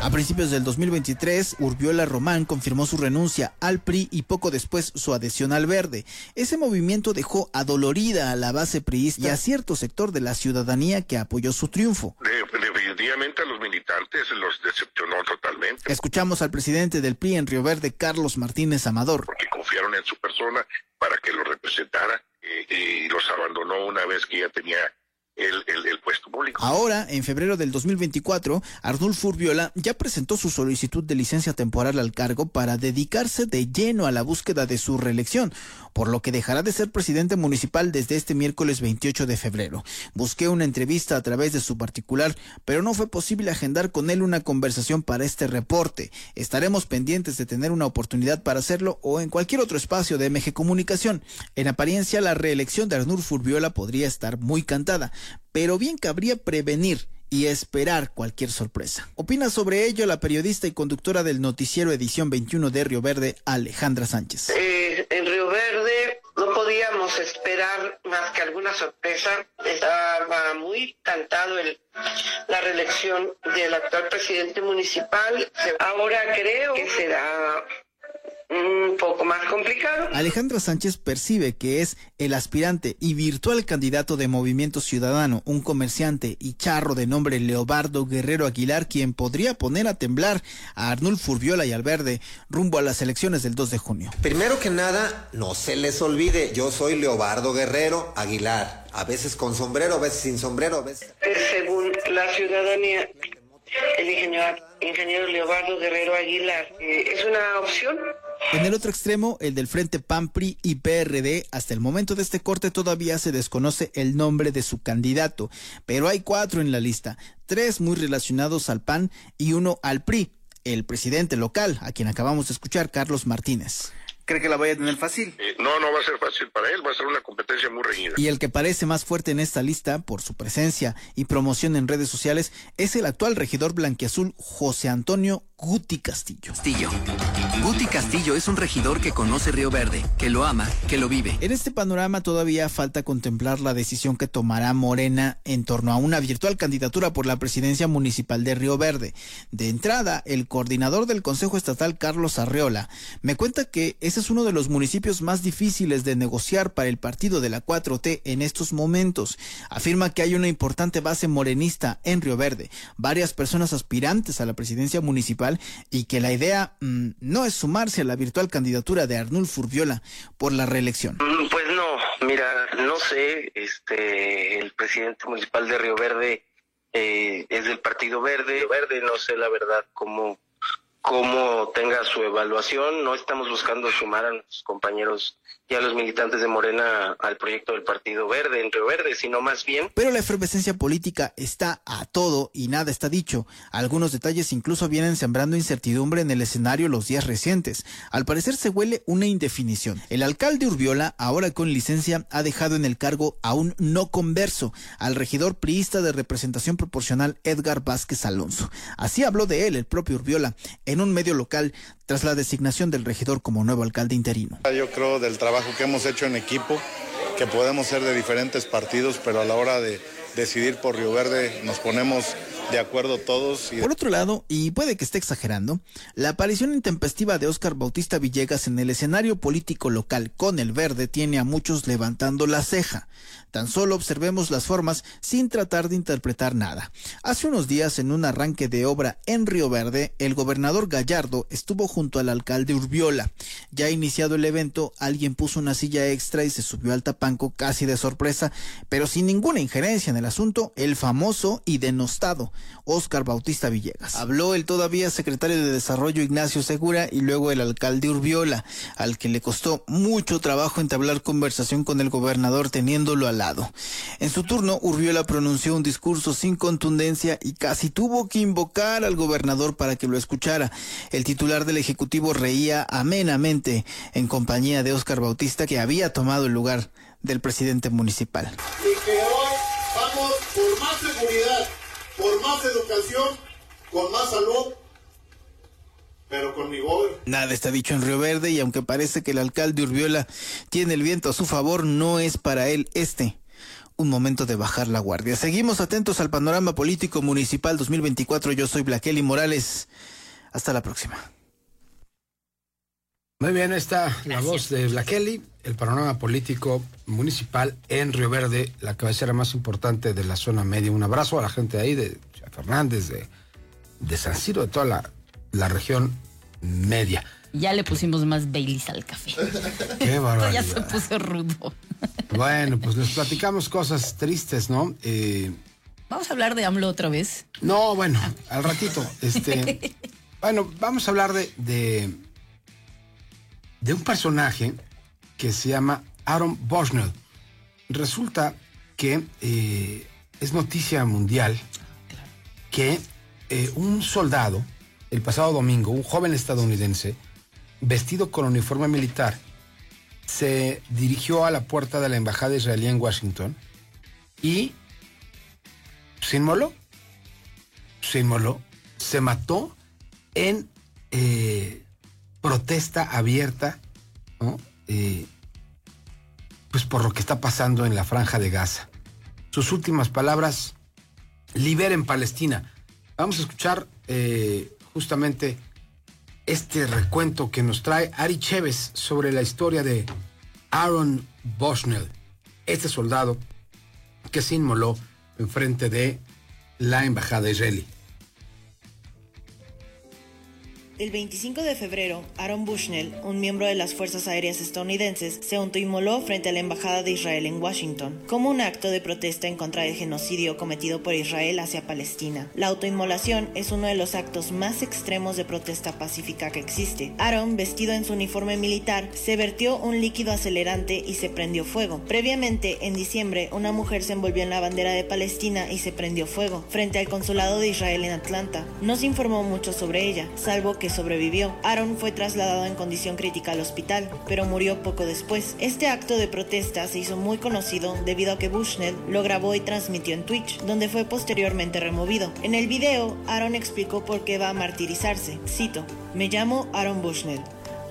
A principios del 2023, Urbiola Román confirmó su renuncia al PRI y poco después su adhesión al Verde. Ese movimiento dejó adolorida a la base priista y a cierto sector de la ciudadanía que apoyó su triunfo. Definitivamente a los militantes los decepcionó totalmente. Escuchamos al presidente del PRI en Río Verde, Carlos Martínez Amador. Porque confiaron en su persona para que lo representara y los abandonó una vez que ya tenía el, el, puesto público. Ahora, en febrero del 2024, Arnulfo Urbiola ya presentó su solicitud de licencia temporal al cargo para dedicarse de lleno a la búsqueda de su reelección, por lo que dejará de ser presidente municipal desde este miércoles 28 de febrero. Busqué una entrevista a través de su particular, pero no fue posible agendar con él una conversación para este reporte. Estaremos pendientes de tener una oportunidad para hacerlo o en cualquier otro espacio de MG Comunicación. En apariencia, la reelección de Arnulfo Urbiola podría estar muy cantada pero bien cabría prevenir y esperar cualquier sorpresa. Opina sobre ello la periodista y conductora del noticiero edición 21 de Río Verde, Alejandra Sánchez. Eh, en Río Verde no podíamos esperar más que alguna sorpresa. Estaba muy cantado el, la reelección del actual presidente municipal. Ahora creo que será un poco más complicado. Alejandra Sánchez percibe que es el aspirante y virtual candidato de Movimiento Ciudadano, un comerciante y charro de nombre Leobardo Guerrero Aguilar, quien podría poner a temblar a Arnulfo Furbiola y Alberde rumbo a las elecciones del 2 de junio. Primero que nada, no se les olvide, yo soy Leobardo Guerrero Aguilar, a veces con sombrero, a veces sin sombrero, a veces... Según la ciudadanía, el ingeniero, ingeniero Leobardo Guerrero Aguilar, eh, ¿es una opción? En el otro extremo, el del Frente PAN, PRI y PRD, hasta el momento de este corte todavía se desconoce el nombre de su candidato, pero hay cuatro en la lista, tres muy relacionados al PAN y uno al PRI, el presidente local, a quien acabamos de escuchar, Carlos Martínez. ¿Cree que la vaya a tener fácil? Eh, no, no va a ser fácil para él, va a ser una competencia muy reñida. Y el que parece más fuerte en esta lista, por su presencia y promoción en redes sociales, es el actual regidor blanquiazul José Antonio Guti Castillo. Castillo. Guti Castillo es un regidor que conoce Río Verde, que lo ama, que lo vive. En este panorama todavía falta contemplar la decisión que tomará Morena en torno a una virtual candidatura por la presidencia municipal de Río Verde. De entrada, el coordinador del Consejo Estatal, Carlos Arreola, me cuenta que ese es uno de los municipios más difíciles de negociar para el partido de la 4T en estos momentos. Afirma que hay una importante base morenista en Río Verde, varias personas aspirantes a la presidencia municipal y que la idea mm, no es sumarse a la virtual candidatura de Arnulfo Furbiola por la reelección. Mm, pues no, mira, no sé, este, el presidente municipal de Río Verde eh, es del Partido Verde, Verde, no sé la verdad cómo cómo tenga su evaluación. No estamos buscando sumar a nuestros compañeros y a los militantes de Morena al proyecto del Partido Verde, entre Verde, sino más bien... Pero la efervescencia política está a todo y nada está dicho. Algunos detalles incluso vienen sembrando incertidumbre en el escenario los días recientes. Al parecer se huele una indefinición. El alcalde Urbiola, ahora con licencia, ha dejado en el cargo a un no converso, al regidor priista de representación proporcional Edgar Vázquez Alonso. Así habló de él el propio Urbiola en un medio local tras la designación del regidor como nuevo alcalde interino. Yo creo del trabajo que hemos hecho en equipo, que podemos ser de diferentes partidos, pero a la hora de decidir por Río Verde nos ponemos de acuerdo todos. Por otro lado, y puede que esté exagerando, la aparición intempestiva de Óscar Bautista Villegas en el escenario político local con el verde tiene a muchos levantando la ceja. Tan solo observemos las formas sin tratar de interpretar nada. Hace unos días, en un arranque de obra en Río Verde, el gobernador Gallardo estuvo junto al alcalde Urbiola. Ya iniciado el evento, alguien puso una silla extra y se subió al tapanco casi de sorpresa, pero sin ninguna injerencia en el asunto, el famoso y denostado Óscar Bautista Villegas. Habló el todavía secretario de Desarrollo Ignacio Segura y luego el alcalde Urbiola, al que le costó mucho trabajo entablar conversación con el gobernador teniéndolo al lado. En su turno, Urbiola pronunció un discurso sin contundencia y casi tuvo que invocar al gobernador para que lo escuchara. El titular del Ejecutivo reía amenamente en compañía de Óscar Bautista, que había tomado el lugar del presidente municipal. Y que hoy vamos por más seguridad, por más educación, con más salud, pero con mi gobierno. Nada está dicho en Río Verde y aunque parece que el alcalde Urbiola tiene el viento a su favor, no es para él este un momento de bajar la guardia. Seguimos atentos al panorama político municipal 2024. Yo soy Blaqueli Morales. Hasta la próxima. Muy bien, está la voz de Blaqueli, el panorama político municipal en Río Verde, la cabecera más importante de la zona media. Un abrazo a la gente ahí de Fernández, de, de San Ciro, de toda la, la región media. Ya le pusimos más Baileys al café. Qué [LAUGHS] barbaridad. ya se puso rudo. [LAUGHS] Bueno, pues les platicamos cosas tristes, ¿no? Eh, Vamos a hablar de AMLO otra vez. No, bueno, al ratito. Este, [LAUGHS] bueno, vamos a hablar de, de, de un personaje que se llama Aaron Bushnell. Resulta que eh, es noticia mundial que eh, un soldado, el pasado domingo, un joven estadounidense, vestido con uniforme militar, se dirigió a la puerta de la embajada israelí en Washington y se inmoló. Se inmoló. Se mató en eh, protesta abierta, ¿no? Eh, pues por lo que está pasando en la franja de Gaza. Sus últimas palabras, liberen Palestina. Vamos a escuchar eh, justamente este recuento que nos trae Ari Chévez sobre la historia de Aaron Bushnell, este soldado que se inmoló enfrente de la embajada israelí. El 25 de febrero, Aaron Bushnell, un miembro de las Fuerzas Aéreas estadounidenses, se autoinmoló frente a la Embajada de Israel en Washington, como un acto de protesta en contra del genocidio cometido por Israel hacia Palestina. La autoinmolación es uno de los actos más extremos de protesta pacífica que existe. Aaron, vestido en su uniforme militar, se vertió un líquido acelerante y se prendió fuego. Previamente, en diciembre, una mujer se envolvió en la bandera de Palestina y se prendió fuego, frente al consulado de Israel en Atlanta. No se informó mucho sobre ella, salvo que sobrevivió. Aaron fue trasladado en condición crítica al hospital, pero murió poco después. Este acto de protesta se hizo muy conocido debido a que Bushnell lo grabó y transmitió en Twitch, donde fue posteriormente removido. En el video, Aaron explicó por qué va a martirizarse. Cito, me llamo Aaron Bushnell.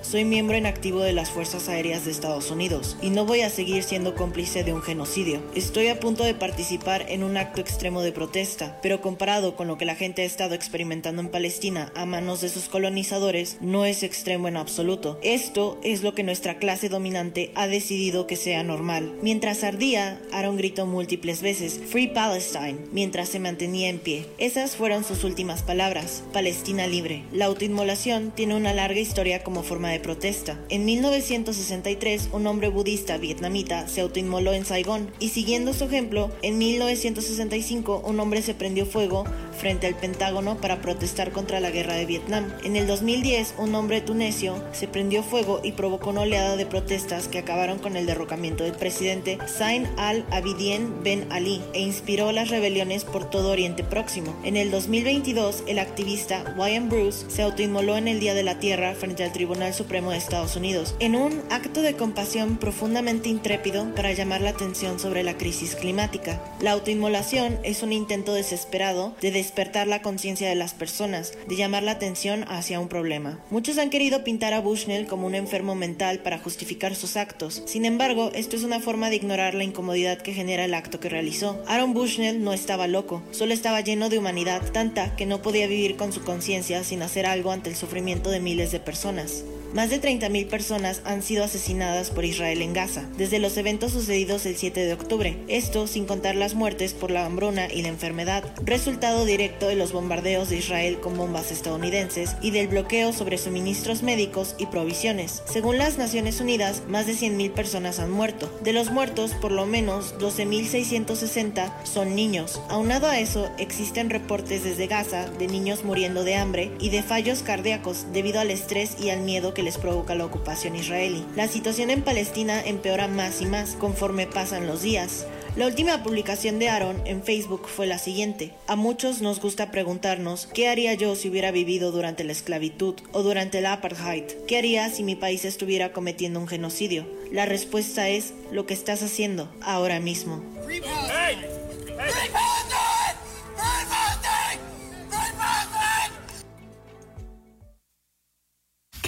Soy miembro en activo de las Fuerzas Aéreas de Estados Unidos y no voy a seguir siendo cómplice de un genocidio. Estoy a punto de participar en un acto extremo de protesta, pero comparado con lo que la gente ha estado experimentando en Palestina a manos de sus colonizadores, no es extremo en absoluto. Esto es lo que nuestra clase dominante ha decidido que sea normal. Mientras ardía, Aaron gritó múltiples veces Free Palestine mientras se mantenía en pie. Esas fueron sus últimas palabras, Palestina libre. La autoinmolación tiene una larga historia como forma de protesta. En 1963, un hombre budista vietnamita se autoinmoló en Saigón y siguiendo su ejemplo, en 1965 un hombre se prendió fuego frente al Pentágono para protestar contra la guerra de Vietnam. En el 2010, un hombre tunesio se prendió fuego y provocó una oleada de protestas que acabaron con el derrocamiento del presidente Zain al-Abidine Ben Ali e inspiró las rebeliones por todo Oriente Próximo. En el 2022, el activista Wyan Bruce se autoinmoló en el Día de la Tierra frente al Tribunal Supremo de Estados Unidos, en un acto de compasión profundamente intrépido para llamar la atención sobre la crisis climática. La autoinmolación es un intento desesperado de despertar la conciencia de las personas, de llamar la atención hacia un problema. Muchos han querido pintar a Bushnell como un enfermo mental para justificar sus actos. Sin embargo, esto es una forma de ignorar la incomodidad que genera el acto que realizó. Aaron Bushnell no estaba loco, solo estaba lleno de humanidad, tanta que no podía vivir con su conciencia sin hacer algo ante el sufrimiento de miles de personas. Más de 30.000 personas han sido asesinadas por Israel en Gaza, desde los eventos sucedidos el 7 de octubre, esto sin contar las muertes por la hambruna y la enfermedad, resultado directo de los bombardeos de Israel con bombas estadounidenses y del bloqueo sobre suministros médicos y provisiones. Según las Naciones Unidas, más de 100.000 personas han muerto. De los muertos, por lo menos 12.660 son niños. Aunado a eso, existen reportes desde Gaza de niños muriendo de hambre y de fallos cardíacos debido al estrés y al miedo les provoca la ocupación israelí. La situación en Palestina empeora más y más conforme pasan los días. La última publicación de Aaron en Facebook fue la siguiente. A muchos nos gusta preguntarnos qué haría yo si hubiera vivido durante la esclavitud o durante el apartheid. ¿Qué haría si mi país estuviera cometiendo un genocidio? La respuesta es lo que estás haciendo ahora mismo.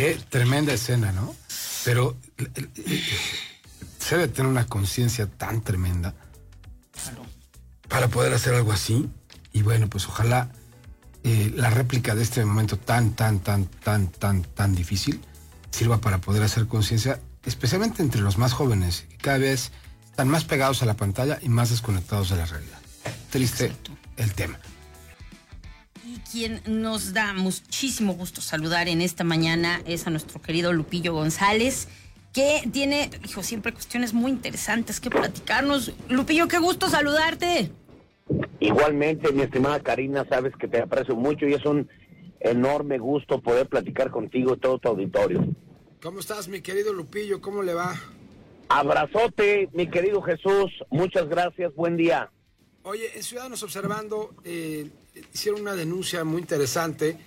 Qué tremenda escena, ¿no? Pero se debe tener una conciencia tan tremenda para poder hacer algo así. Y bueno, pues ojalá eh, la réplica de este momento tan, tan, tan, tan, tan, tan difícil sirva para poder hacer conciencia, especialmente entre los más jóvenes, que cada vez están más pegados a la pantalla y más desconectados de la realidad. Triste el tema. Quien nos da muchísimo gusto saludar en esta mañana es a nuestro querido Lupillo González, que tiene, hijo, siempre cuestiones muy interesantes que platicarnos. Lupillo, qué gusto saludarte. Igualmente, mi estimada Karina, sabes que te aprecio mucho y es un enorme gusto poder platicar contigo y todo tu auditorio. ¿Cómo estás, mi querido Lupillo? ¿Cómo le va? Abrazote, mi querido Jesús. Muchas gracias. Buen día. Oye, en Ciudadanos Observando eh, hicieron una denuncia muy interesante.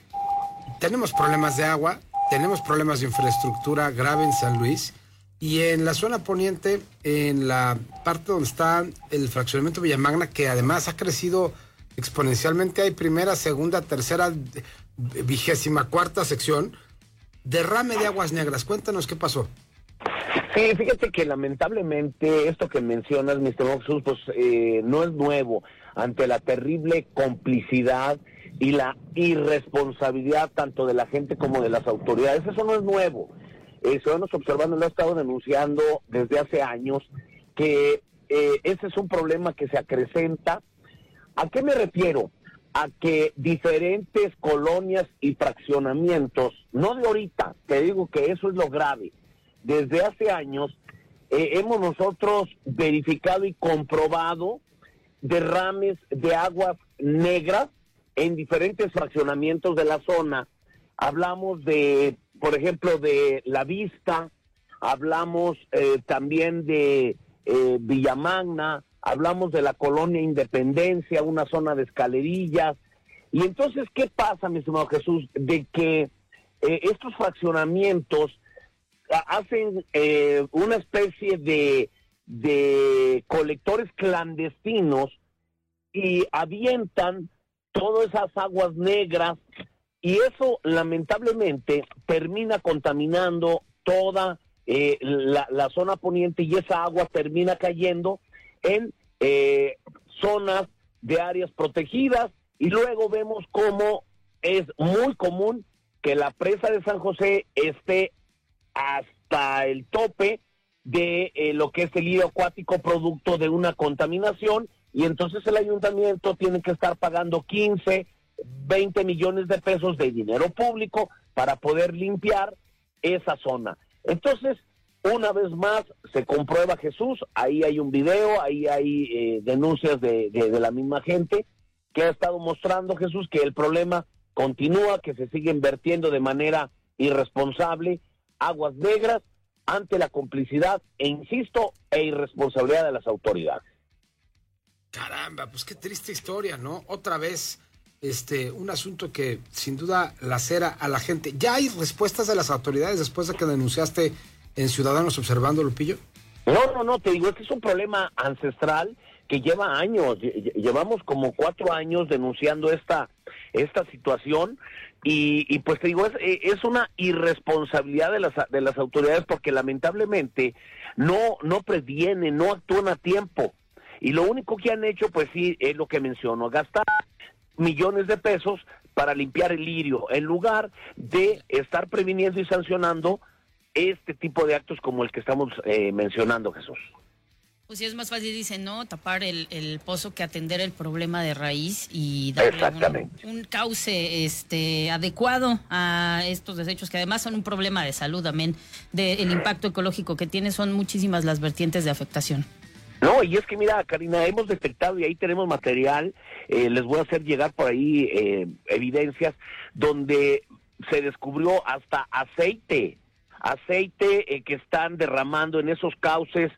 Tenemos problemas de agua, tenemos problemas de infraestructura grave en San Luis y en la zona poniente, en la parte donde está el fraccionamiento Villamagna, que además ha crecido exponencialmente, hay primera, segunda, tercera, vigésima cuarta sección, derrame de aguas negras. Cuéntanos qué pasó. Sí, fíjate que lamentablemente esto que mencionas, estimado Jesús, pues eh, no es nuevo ante la terrible complicidad y la irresponsabilidad tanto de la gente como de las autoridades. Eso no es nuevo. Eh, Ciudadanos Observando lo ha estado denunciando desde hace años que eh, ese es un problema que se acrecenta. ¿A qué me refiero? A que diferentes colonias y fraccionamientos, no de ahorita, te digo que eso es lo grave, desde hace años eh, hemos nosotros verificado y comprobado derrames de aguas negras en diferentes fraccionamientos de la zona. Hablamos de, por ejemplo, de La Vista, hablamos eh, también de eh, Villamagna, hablamos de la colonia Independencia, una zona de escalerillas. Y entonces, ¿qué pasa, mi estimado Jesús? De que eh, estos fraccionamientos hacen una especie de, de colectores clandestinos y avientan todas esas aguas negras y eso lamentablemente termina contaminando toda eh, la, la, zona poniente y esa agua termina cayendo en eh, zonas de áreas protegidas y luego vemos cómo es muy común que la presa de San José esté hasta el tope de eh, lo que es el hilo acuático producto de una contaminación y entonces el ayuntamiento tiene que estar pagando 15, 20 millones de pesos de dinero público para poder limpiar esa zona. Entonces, una vez más, se comprueba Jesús, ahí hay un video, ahí hay eh, denuncias de, de, de la misma gente que ha estado mostrando Jesús que el problema continúa, que se sigue invirtiendo de manera irresponsable, aguas negras, ante la complicidad, e insisto, e irresponsabilidad de las autoridades. Caramba, pues qué triste historia, ¿no? Otra vez, este, un asunto que sin duda lacera a la gente. ¿Ya hay respuestas de las autoridades después de que denunciaste en Ciudadanos Observando, Lupillo? No, no, no, te digo, este es un problema ancestral que lleva años, lle- llevamos como cuatro años denunciando esta, esta situación y, y pues te digo, es, eh, es una irresponsabilidad de las, de las autoridades porque lamentablemente no, no previenen, no actúan a tiempo. Y lo único que han hecho, pues sí, es lo que menciono, gastar millones de pesos para limpiar el lirio, en lugar de estar previniendo y sancionando este tipo de actos como el que estamos eh, mencionando, Jesús. Pues sí, es más fácil, dice, ¿no? Tapar el, el pozo que atender el problema de raíz y darle un, cauce este, adecuado a estos desechos, que además son un problema de salud también, del impacto ecológico que tiene, son muchísimas las vertientes de afectación. No, y es que mira, Karina, hemos detectado y ahí tenemos material, eh, les voy a hacer llegar por ahí eh, evidencias donde se descubrió hasta aceite, aceite eh, que están derramando en esos cauces.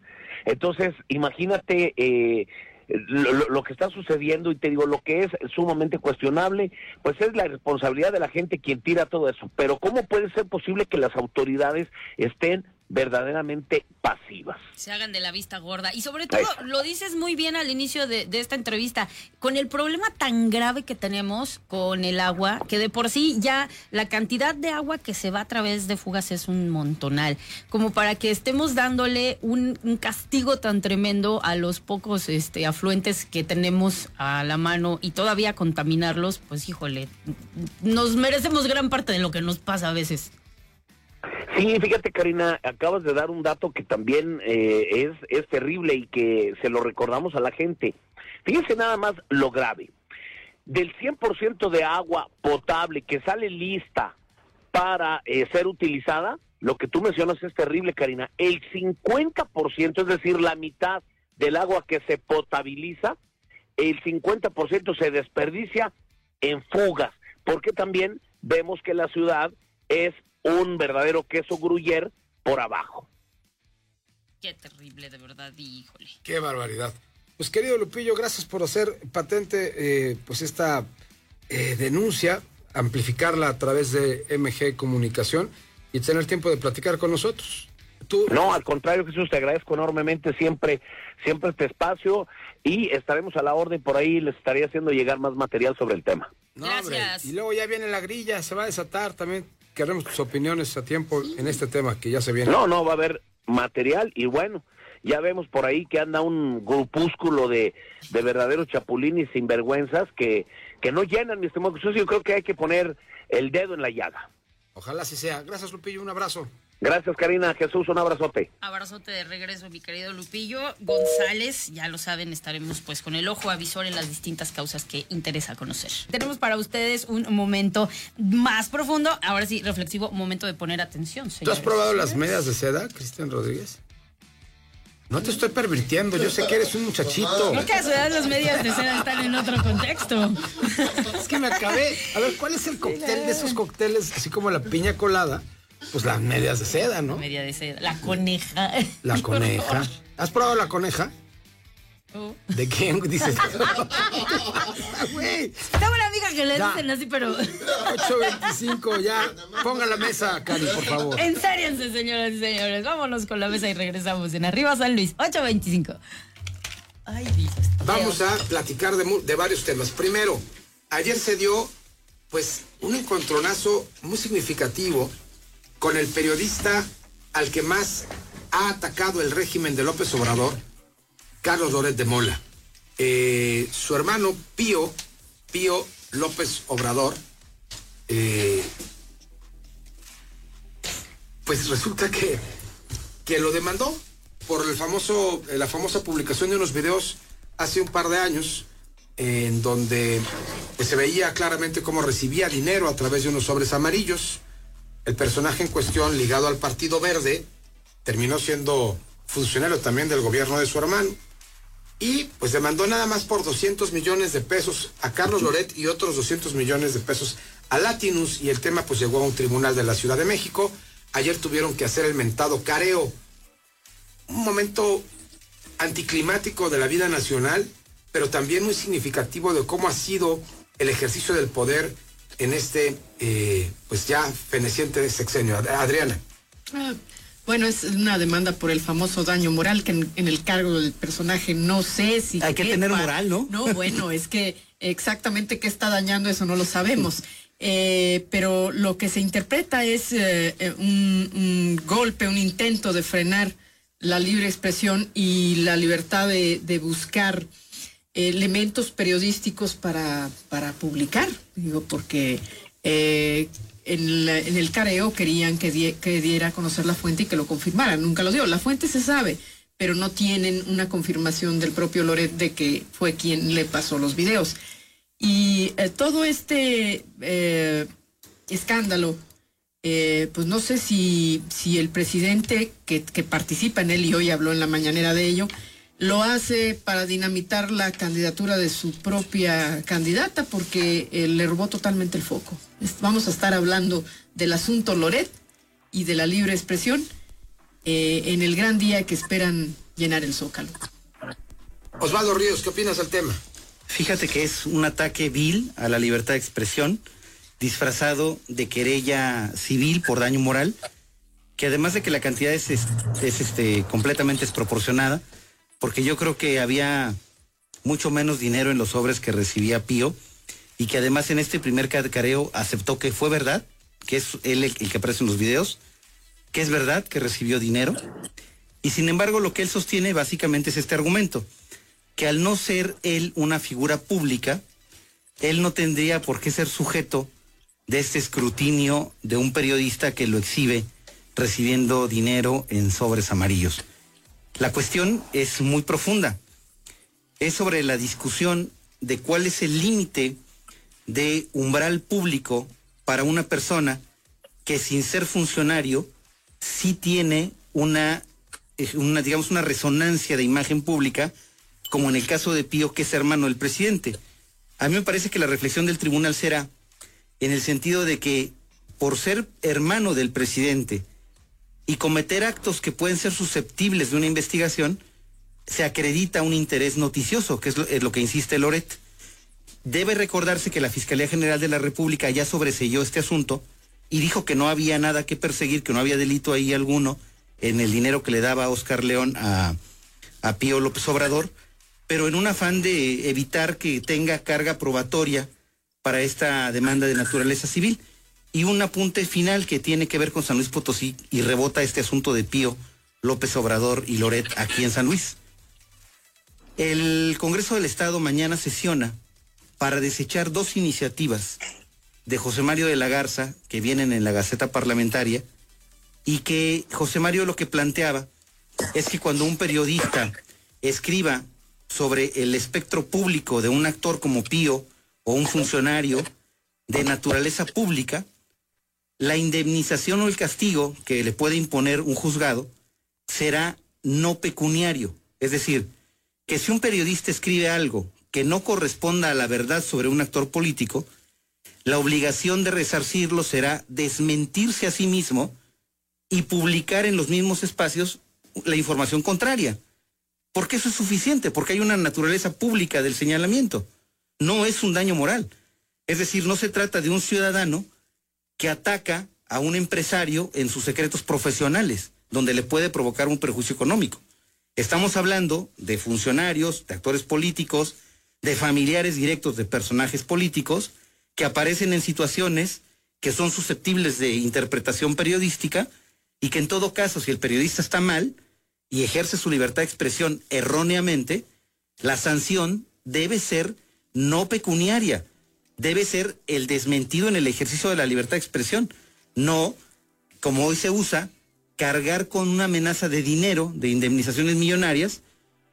Entonces, imagínate eh, lo, lo- que está sucediendo y te digo, lo que es sumamente cuestionable, pues es la responsabilidad de la gente quien tira todo eso. Pero ¿cómo puede ser posible que las autoridades estén verdaderamente pasivas? Se hagan de la vista gorda. Y sobre todo, lo dices muy bien al inicio de, de esta entrevista, con el problema tan grave que tenemos con el agua, que de por sí ya la cantidad de agua que se va a través de fugas es un montonal, como para que estemos dándole un, un castigo tan tremendo a los pocos este, afluentes que tenemos a la mano y todavía contaminarlos, pues híjole, nos merecemos gran parte de lo que nos pasa a veces. Sí, fíjate Karina, acabas de dar un dato que también eh, es, es terrible y que se lo recordamos a la gente. Fíjense nada más lo grave. Del 100% de agua potable que sale lista para eh, ser utilizada, lo que tú mencionas es terrible, Karina. El 50%, es decir, la mitad del agua que se potabiliza, el 50% se desperdicia en fugas, porque también vemos que la ciudad es un verdadero queso gruyer por abajo. Qué terrible, de verdad, híjole. Qué barbaridad. Pues querido Lupillo, gracias por hacer patente eh, pues esta eh, denuncia, amplificarla a través de MG Comunicación y tener tiempo de platicar con nosotros. No, al contrario, Jesús, te agradezco enormemente siempre, siempre este espacio y estaremos a la orden por ahí, les estaré haciendo llegar más material sobre el tema. No, hombre, Y luego ya viene la grilla, se va a desatar también. Queremos tus opiniones a tiempo en este tema que ya se viene. No, no, va a haber material y bueno, ya vemos por ahí que anda un grupúsculo de, de verdaderos chapulines sinvergüenzas que, que no llenan, mi estimado Jesús, yo creo que hay que poner el dedo en la llaga. Ojalá así sea. Gracias, Lupillo, un abrazo. Gracias, Karina. Jesús, un abrazote. Abrazote de regreso, mi querido Lupillo. González, ya lo saben, estaremos pues con el ojo avisor en las distintas causas que interesa conocer. Tenemos para ustedes un momento más profundo, ahora sí, reflexivo, momento de poner atención. ¿Tú has señores. probado las medias de seda, Cristian Rodríguez? No te estoy pervirtiendo, yo sé que eres un muchachito. Creo que a su edad las medias de seda están en otro contexto. Es que me acabé. A ver, ¿cuál es el cóctel de esos cócteles, así como la piña colada? Pues las medias de seda, ¿no? Media de seda. La coneja. La [LAUGHS] coneja. ¿Has probado la coneja? Oh. ¿De quién dices? [LAUGHS] Güey. Tengo una amiga que le Ya. dicen así, pero. 8.25, ya. Ponga la mesa, Cari, por favor. Ensériense, señoras y señores. Vámonos con la mesa y regresamos en Arriba San Luis, 825. Ay, Dios. Vamos a platicar de varios temas. Primero, ayer se dio, pues, un encontronazo muy significativo con el periodista al que más ha atacado el régimen de López Obrador, Carlos Loret de Mola. Eh, su hermano Pío, Pío López Obrador, eh, pues resulta que, que lo demandó por el famoso, eh, la famosa publicación de unos videos hace un par de años, en donde pues, se veía claramente cómo recibía dinero a través de unos sobres amarillos. El personaje en cuestión ligado al Partido Verde terminó siendo funcionario también del gobierno de su hermano y pues demandó nada más por 200 millones de pesos a Carlos Loret y otros 200 millones de pesos a Latinus y el tema pues llegó a un tribunal de la Ciudad de México. Ayer tuvieron que hacer el mentado careo. Un momento anticlimático de la vida nacional, pero también muy significativo de cómo ha sido el ejercicio del poder en este eh, pues ya feneciente sexenio. Adriana. Ah, bueno, es una demanda por el famoso daño moral que en, en el cargo del personaje no sé si... Hay que quepa. tener moral, ¿no? No, bueno, [LAUGHS] es que exactamente qué está dañando eso no lo sabemos. Eh, pero lo que se interpreta es eh, un, un golpe, un intento de frenar la libre expresión y la libertad de, de buscar elementos periodísticos para, para publicar, digo, porque eh, en, el careo querían que, que diera a conocer la fuente y que lo confirmara, nunca lo dio, la fuente se sabe, pero no tienen una confirmación del propio Loret de que fue quien le pasó los videos. Y eh, todo este eh, escándalo, pues no sé si, si el presidente que, que participa en él y hoy habló en la mañanera de ello, lo hace para dinamitar la candidatura de su propia candidata porque eh, le robó totalmente el foco. Vamos a estar hablando del asunto Loret y de la libre expresión eh, en el gran día que esperan llenar el zócalo. Osvaldo Ríos, ¿qué opinas del tema? Fíjate que es un ataque vil a la libertad de expresión, disfrazado de querella civil por daño moral, que además de que la cantidad es, es- es, este, completamente desproporcionada, porque yo creo que había mucho menos dinero en los sobres que recibía Pío, y que además en este primer ca- careo aceptó que fue verdad, que es él el, el que aparece en los videos, que es verdad que recibió dinero, y sin embargo lo que él sostiene básicamente es este argumento que al no ser él una figura pública, él no tendría por qué ser sujeto de este escrutinio de un periodista que lo exhibe recibiendo dinero en sobres amarillos. La cuestión es muy profunda. Es sobre la discusión de cuál es el límite de umbral público para una persona que sin ser funcionario sí tiene una, eh, una digamos, una resonancia de imagen pública como en el caso de Pío, que es hermano del presidente. A mí me parece que la reflexión del tribunal será en el sentido de que por ser hermano del presidente y cometer actos que pueden ser susceptibles de una investigación, se acredita un interés noticioso, que es lo, que insiste Loret. Debe recordarse que la Fiscalía General de la República ya sobreseyó este asunto y dijo que no había nada que perseguir, que no había delito ahí alguno en el dinero que le daba Oscar León a, a Pío López Obrador, pero en un afán de evitar que tenga carga probatoria para esta demanda de naturaleza civil. Y un apunte final que tiene que ver con San Luis Potosí y rebota este asunto de Pío López Obrador y Loret aquí en San Luis. El Congreso del Estado mañana sesiona para desechar dos iniciativas de José Mario de la Garza que vienen en la Gaceta Parlamentaria y que José Mario lo que planteaba es que cuando un periodista escriba sobre el espectro público de un actor como Pío o un funcionario de naturaleza pública, la indemnización o el castigo que le puede imponer un juzgado será no pecuniario. Es decir, que si un periodista escribe algo que no corresponda a la verdad sobre un actor político, la obligación de resarcirlo será desmentirse a sí mismo y publicar en los mismos espacios la información contraria. Porque eso es suficiente, porque hay una naturaleza pública del señalamiento. No es un daño moral. Es decir, no se trata de un ciudadano que ataca a un empresario en sus secretos profesionales, donde le puede provocar un perjuicio económico. Estamos hablando de funcionarios, de actores políticos, de familiares directos de personajes políticos que aparecen en situaciones que son susceptibles de interpretación periodística y que en todo caso, si el periodista está mal y ejerce su libertad de expresión erróneamente, la sanción debe ser no pecuniaria, debe ser el desmentido en el ejercicio de la libertad de expresión, no, como hoy se usa, cargar con una amenaza de dinero, de indemnizaciones millonarias,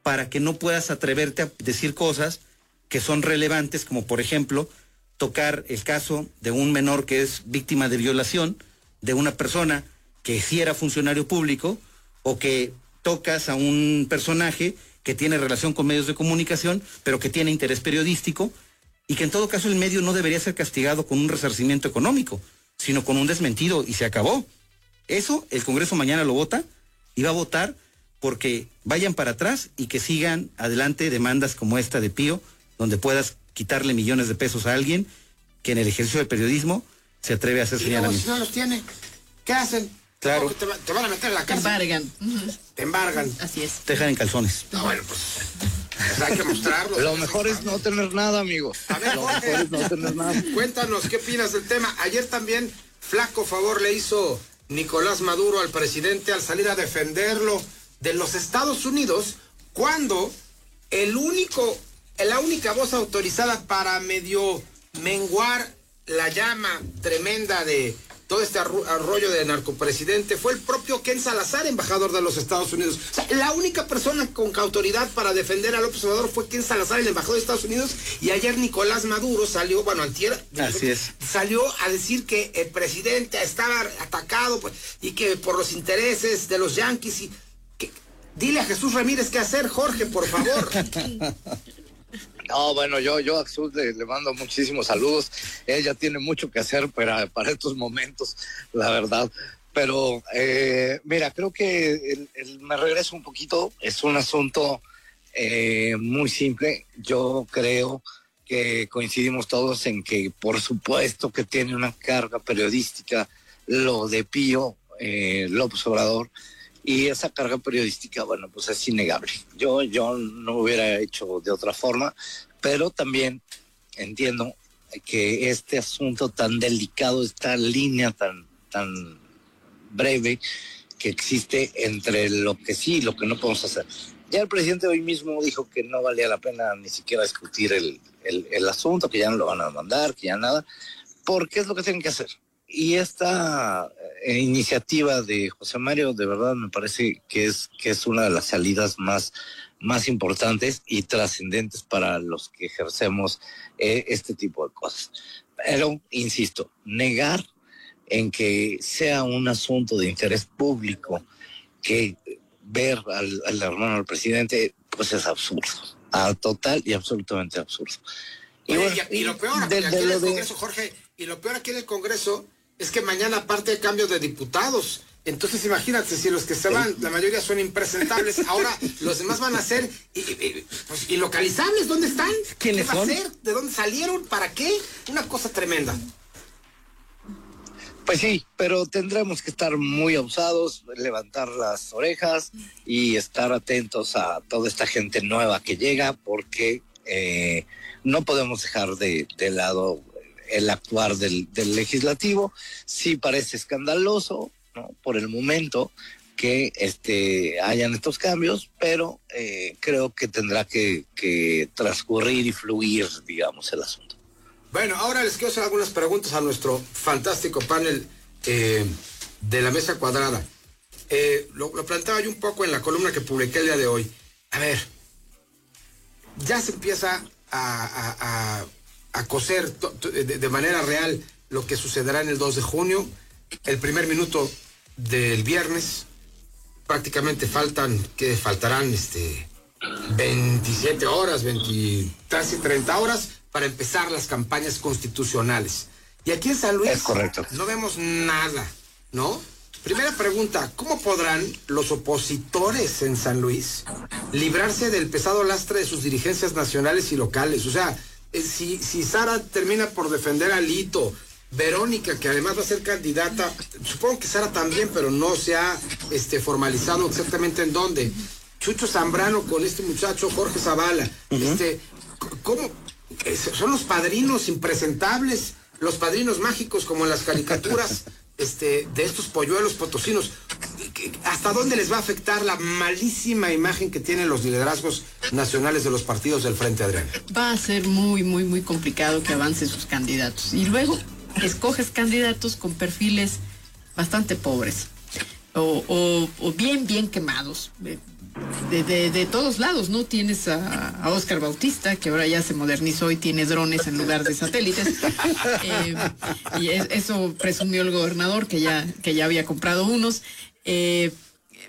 para que no puedas atreverte a decir cosas que son relevantes, como por ejemplo tocar el caso de un menor que es víctima de violación, de una persona que sí era funcionario público o que tocas a un personaje que tiene relación con medios de comunicación, pero que tiene interés periodístico y que en todo caso el medio no debería ser castigado con un resarcimiento económico, sino con un desmentido y se acabó. Eso el Congreso mañana lo vota y va a votar porque vayan para atrás y que sigan adelante demandas como esta de Pío, donde puedas quitarle millones de pesos a alguien que en el ejercicio del periodismo se atreve a hacer luego, si señalamientos. no los tiene, ¿qué hacen? Claro. ¿Cómo que Te, va- te van a meter en la Te cárcel. embargan. Te embargan. Así es. Te dejan en calzones. No, bueno, pues, pues hay que mostrarlo. Lo mejor es no tener nada, amigo. A ver, Lo mejor es no tener nada. Cuéntanos qué opinas del tema. Ayer también flaco favor le hizo Nicolás Maduro al presidente al salir a defenderlo de los Estados Unidos cuando el único, la única voz autorizada para medio menguar la llama tremenda de todo este arroyo de narcopresidente fue el propio Ken Salazar, embajador de los Estados Unidos. O sea, la única persona con autoridad para defender a López Obrador fue Ken Salazar, el embajador de Estados Unidos, y ayer Nicolás Maduro salió, bueno, antier, Así es. salió a decir que el presidente estaba atacado pues, y que por los intereses de los yanquis y que- dile a Jesús Ramírez qué hacer, Jorge, por favor. [LAUGHS] No, bueno, yo, yo a Jesús le, mando muchísimos saludos. Ella tiene mucho que hacer para, para estos momentos, la verdad. Pero eh, mira, creo que el- me regreso un poquito. Es un asunto eh, muy simple. Yo creo que coincidimos todos en que, por supuesto, que tiene una carga periodística lo de Pío eh, López Obrador. Y esa carga periodística, bueno, pues es innegable. Yo, yo no hubiera hecho de otra forma, pero también entiendo que este asunto tan delicado, esta línea tan, tan breve que existe entre lo que sí y lo que no podemos hacer. Ya el presidente hoy mismo dijo que no valía la pena ni siquiera discutir el, el- asunto, que ya no lo van a mandar, que ya nada, porque es lo que tienen que hacer. Y esta eh, iniciativa de José Mario, de verdad me parece que es, que es una de las salidas más, más importantes y trascendentes para los que ejercemos eh, este tipo de cosas. Pero, insisto, negar en que sea un asunto de interés público que ver al, al hermano del presidente, pues es absurdo. Ah, total y absolutamente absurdo. Y, Oye, bueno, y, y lo peor de- aquí de en el de- Congreso, Jorge, y lo peor aquí en el Congreso es que mañana aparte de cambio de diputados. Entonces imagínate, si los que se van, la mayoría son impresentables, [LAUGHS] ahora los demás van a ser y, y- pues, ilocalizables. ¿Dónde están? ¿Quiénes ¿Qué va son? a ser? ¿De dónde salieron? ¿Para qué? Una cosa tremenda. Pues sí, pero tendremos que estar muy abusados, levantar las orejas y estar atentos a toda esta gente nueva que llega, porque eh, no podemos dejar de, de lado el actuar del, del legislativo. Sí parece escandaloso, ¿no? Por el momento que este hayan estos cambios, pero eh, creo que tendrá que, que transcurrir y fluir, digamos, el asunto. Bueno, ahora les quiero hacer algunas preguntas a nuestro fantástico panel eh, de la mesa cuadrada. Eh, lo, planteaba yo un poco en la columna que publiqué el día de hoy. A ver, ya se empieza a- a coser de, manera real lo que sucederá en el 2 de junio. El primer minuto del viernes, prácticamente faltan, que faltarán este 27 horas, 20, casi 30 horas para empezar las campañas constitucionales. Y aquí en San Luis Es correcto. no vemos nada, ¿no? Primera pregunta, ¿cómo podrán los opositores en San Luis librarse del pesado lastre de sus dirigencias nacionales y locales? O sea, si, si Sara termina por defender a Lito, Verónica, que además va a ser candidata, supongo que Sara también, pero no se ha este, formalizado exactamente en dónde. Chucho Zambrano con este muchacho Jorge Zavala. este, ¿Cómo? Eh, Son los padrinos impresentables, los padrinos mágicos como en las caricaturas [LAUGHS] este, de estos polluelos potosinos. ¿Qué- ¿Hasta dónde les va a afectar la malísima imagen que tienen los liderazgos nacionales de los partidos del Frente Adrián? Va a ser muy, muy, muy complicado que avancen sus candidatos. Y luego escoges candidatos con perfiles bastante pobres o, o- o bien, bien quemados. De, de- de todos lados, ¿no? Tienes a, a Oscar Bautista, que ahora ya se modernizó y tiene drones en lugar de satélites. [LAUGHS] Eh, y es- eso presumió el gobernador, que ya, que ya había comprado unos. Eh,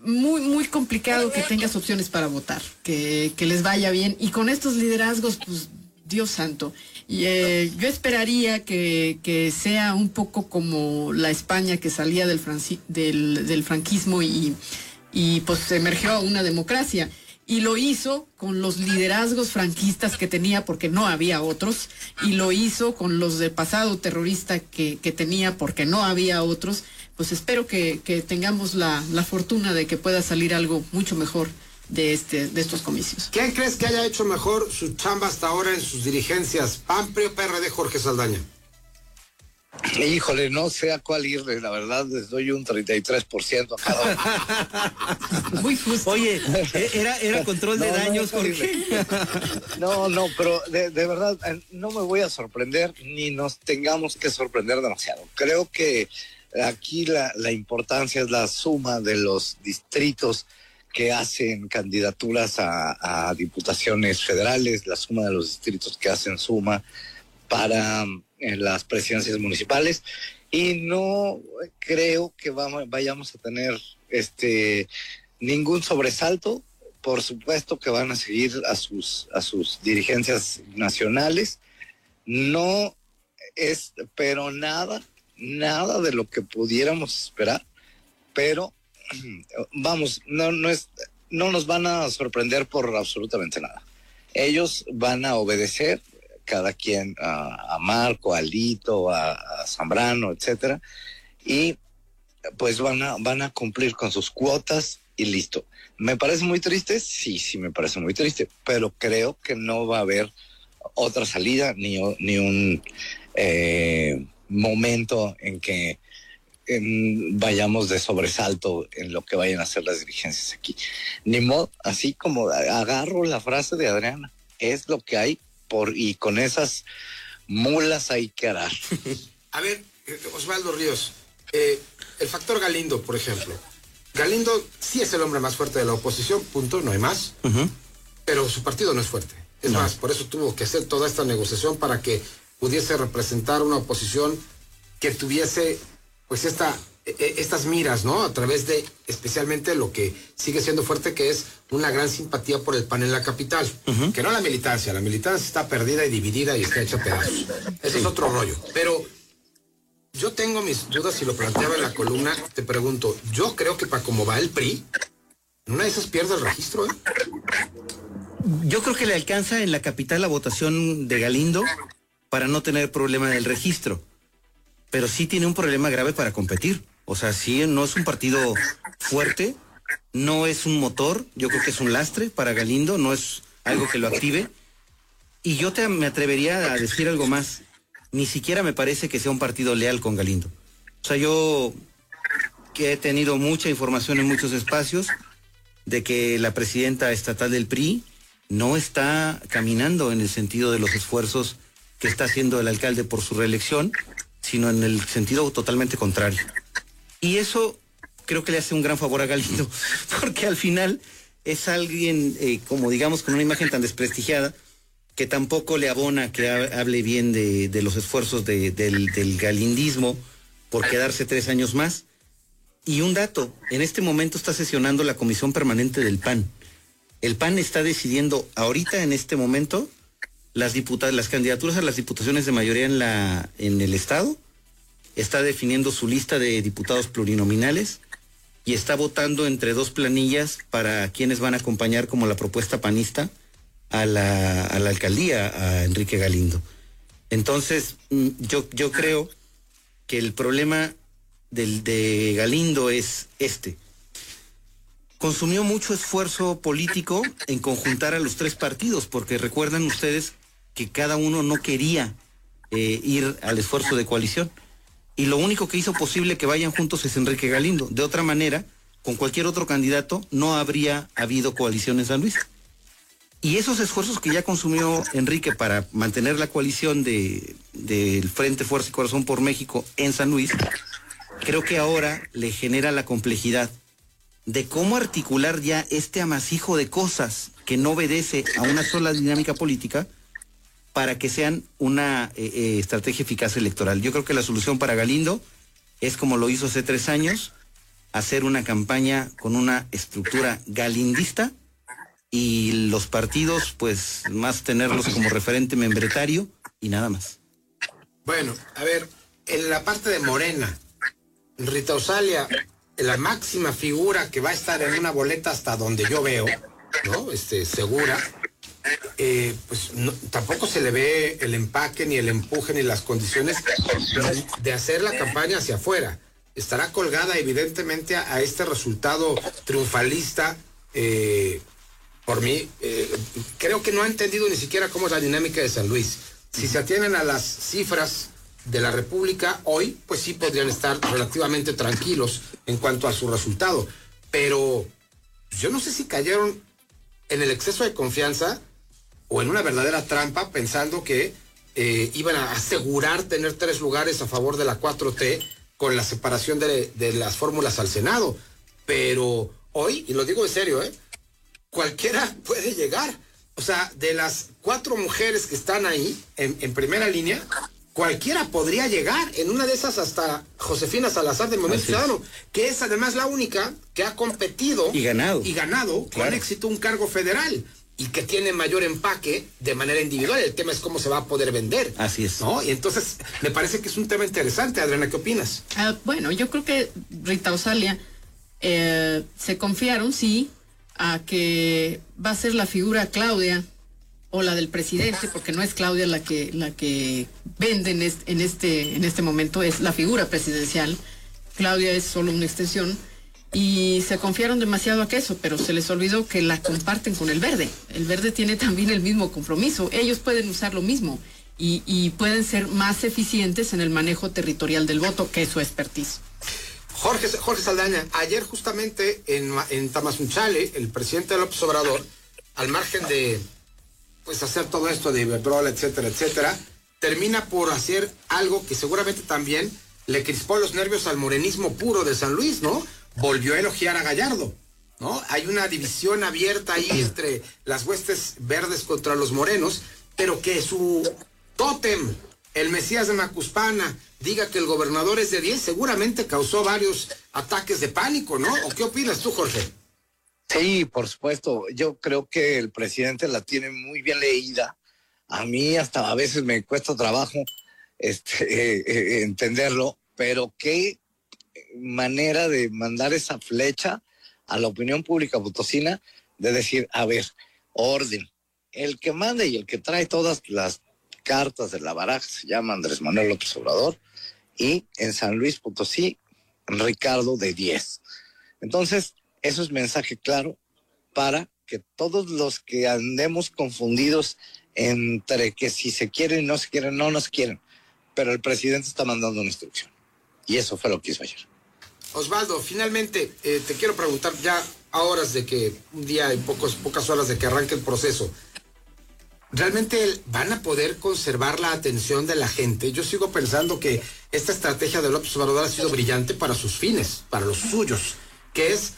muy, muy complicado que tengas opciones para votar, que, que les vaya bien. Y con estos liderazgos, pues, Dios santo. Y, eh, yo esperaría que, que sea un poco como la España que salía del, del, del franquismo y, y pues emergió una democracia. Y lo hizo con los liderazgos franquistas que tenía porque no había otros. Y lo hizo con los del pasado terrorista que, que tenía porque no había otros. Pues espero que, que tengamos la, la fortuna de que pueda salir algo mucho mejor de, este, de estos comicios. ¿Quién crees que haya hecho mejor su chamba hasta ahora en sus dirigencias? PAN, PRI o PRD, Jorge Saldaña. Híjole, no sé a cuál irle, la verdad les doy un 33% a cada uno. [LAUGHS] Muy justo. Oye, eh, era, era control de No, no, daños, horrible. Jorge. No, no, pero de, de verdad eh, no me voy a sorprender ni nos tengamos que sorprender demasiado. Creo que aquí la, la importancia es la suma de los distritos que hacen candidaturas a, a diputaciones federales, la suma de los distritos que hacen suma para en las presidencias municipales y no creo que vamos, vayamos a tener este ningún sobresalto. Por supuesto que van a seguir a sus a sus dirigencias nacionales. No es, pero nada, nada de lo que pudiéramos esperar. Pero [CLEARS THROAT] vamos, no, no es, no nos van a sorprender por absolutamente nada. Ellos van a obedecer cada quien a, Marco, a Lito, a, Zambrano, etcétera, y pues van a, van a cumplir con sus cuotas y listo. ¿Me parece muy triste? Sí, sí me parece muy triste, pero creo que no va a haber otra salida ni, ni un eh, momento en que vayamos de sobresalto en lo que vayan a hacer las dirigencias aquí. Ni modo, así como agarro la frase de Adriana, es lo que hay por y con esas mulas hay que arar. A ver, eh, Osvaldo Ríos, eh, el factor Galindo, por ejemplo. Galindo sí es el hombre más fuerte de la oposición, punto, no hay más, pero su partido no es fuerte. Es más, por eso tuvo que hacer toda esta negociación para que pudiese representar una oposición que tuviese pues esta estas miras, ¿no? A través de especialmente lo que sigue siendo fuerte, que es una gran simpatía por el PAN en la capital. Que no la militancia, la militancia está perdida y dividida y está hecha pedazos. Ese es otro rollo. Pero yo tengo mis dudas y lo planteaba en la columna. Te pregunto, yo creo que para cómo va el PRI, en una de esas pierde el registro, ¿eh? Yo creo que le alcanza en la capital la votación de Galindo para no tener problema del registro. Pero sí tiene un problema grave para competir. O sea, sí, no es un partido fuerte, no es un motor, yo creo que es un lastre para Galindo, no es algo que lo active. Y yo te, me atrevería a decir algo más. Ni siquiera me parece que sea un partido leal con Galindo. O sea, yo que he tenido mucha información en muchos espacios de que la presidenta estatal del PRI no está caminando en el sentido de los esfuerzos que está haciendo el alcalde por su reelección, sino en el sentido totalmente contrario. Y eso creo que le hace un gran favor a Galindo, [LAUGHS] porque al final es alguien, eh, como digamos, con una imagen tan desprestigiada, que tampoco le abona que ha- hable bien de, los esfuerzos de- del, del galindismo por quedarse tres años más. Y un dato, en este momento está sesionando la Comisión Permanente del PAN. El PAN está decidiendo ahorita, en este momento, las, diputa- las candidaturas a las diputaciones de mayoría en, la, en el Estado, está definiendo su lista de diputados plurinominales y está votando entre dos planillas para quienes van a acompañar como la propuesta panista a la, a la alcaldía, a Enrique Galindo. Entonces, mm, yo, yo creo que el problema del, de Galindo es este. Consumió mucho esfuerzo político en conjuntar a los tres partidos, porque recuerdan ustedes que cada uno no quería eh, ir al esfuerzo de coalición. Y lo único que hizo posible que vayan juntos es Enrique Galindo. De otra manera, con cualquier otro candidato no habría habido coalición en San Luis. Y esos esfuerzos que ya consumió Enrique para mantener la coalición de- del Frente Fuerza y Corazón por México en San Luis, creo que ahora le genera la complejidad de cómo articular ya este amasijo de cosas que no obedece a una sola dinámica política para que sean una eh, eh, estrategia eficaz electoral. Yo creo que la solución para Galindo es como lo hizo hace tres años, hacer una campaña con una estructura galindista y los partidos, pues más tenerlos como referente membretario y nada más. Bueno, a ver, en la parte de Morena, Rita Osalia, la máxima figura que va a estar en una boleta hasta donde yo veo, ¿no? Este, segura, eh, pues tampoco se le ve el empaque, ni el empuje, ni las condiciones de hacer la campaña hacia afuera. Estará colgada evidentemente a, a este resultado triunfalista. eh, por mí, eh, creo que no ha entendido ni siquiera cómo es la dinámica de San Luis. Si se atienen a las cifras de la República hoy, pues sí podrían estar relativamente tranquilos en cuanto a su resultado. Pero yo no sé si cayeron en el exceso de confianza o en una verdadera trampa pensando que eh, iban a asegurar tener tres lugares a favor de la 4T con la separación de, de las fórmulas al Senado. Pero hoy, y lo digo en serio, ¿eh? cualquiera [LAUGHS] puede llegar. O sea, de las cuatro mujeres que están ahí en, en primera línea, cualquiera podría llegar. En una de esas hasta Josefina Salazar del Movimiento. Ciudadano, que es además la única que ha competido Y ganado. y ganado Claro. con éxito un cargo federal y que tiene mayor empaque de manera individual. El tema es cómo se va a poder vender. Así es. ¿no? Y entonces me parece que es un tema interesante, Adriana, ¿qué opinas? Ah, bueno, yo creo que Rita Osalia eh, se confiaron, sí, a que va a ser la figura Claudia o la del presidente, porque no es Claudia la que la que vende en este, en este en este momento, es la figura presidencial. Claudia es solo una extensión y se confiaron demasiado a queso, pero se les olvidó que la comparten con el verde. El verde tiene también el mismo compromiso. Ellos pueden usar lo mismo y, pueden ser más eficientes en el manejo territorial del voto, que es su expertise. Jorge, Jorge Saldaña, ayer justamente en, en el presidente López Obrador, al margen de pues hacer todo esto de Iberdrola, etcétera, etcétera, termina por hacer algo que seguramente también le crispó los nervios al morenismo puro de San Luis, ¿no? Volvió a elogiar a Gallardo, ¿no? Hay una división abierta ahí [CLEARS THROAT] entre las huestes verdes contra los morenos, pero que su tótem, el Mesías de Macuspana, diga que el gobernador es de 10, seguramente causó varios ataques de pánico, ¿no? ¿O qué opinas tú, Jorge? Sí, por supuesto. Yo creo que el presidente la tiene muy bien leída. A mí hasta a veces me cuesta trabajo este, [LAUGHS] eh, eh, entenderlo, pero qué manera de mandar esa flecha a la opinión pública potosina de decir, a ver, orden. El que manda y el que trae todas las cartas de la baraja se llama Andrés Manuel López Obrador y en San Luis Potosí, Ricardo de 10. Entonces, eso es mensaje claro para que todos los que andemos confundidos entre que si se quieren, no se quieren, no nos quieren, pero el presidente está mandando una instrucción. Y eso fue lo que hizo ayer. Osvaldo, finalmente eh, te quiero preguntar ya a horas de que un día y pocas horas de que arranque el proceso. ¿Realmente van a poder conservar la atención de la gente? Yo sigo pensando que esta estrategia de López Obrador ha sido brillante para sus fines, para los suyos, que es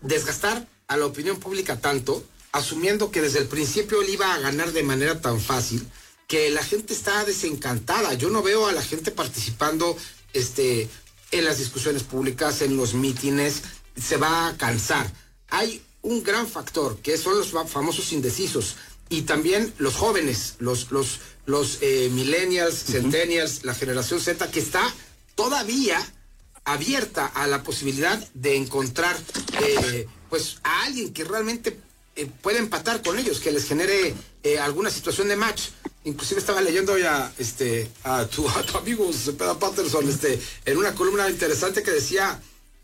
desgastar a la opinión pública tanto, asumiendo que desde el principio él iba a ganar de manera tan fácil, que la gente está desencantada. Yo no veo a la gente participando este, en las discusiones públicas, en los mítines, se va a cansar. Hay un gran factor, que son los fa- famosos indecisos, y también los jóvenes, los, los, los eh, millennials, centennials, la generación Z, que está todavía abierta a la posibilidad de encontrar eh, pues a alguien que realmente eh, pueda empatar con ellos, que les genere eh, alguna situación de match. Inclusive estaba leyendo ya este a tu, a tu amigo Cepeda Patterson este, en una columna interesante que decía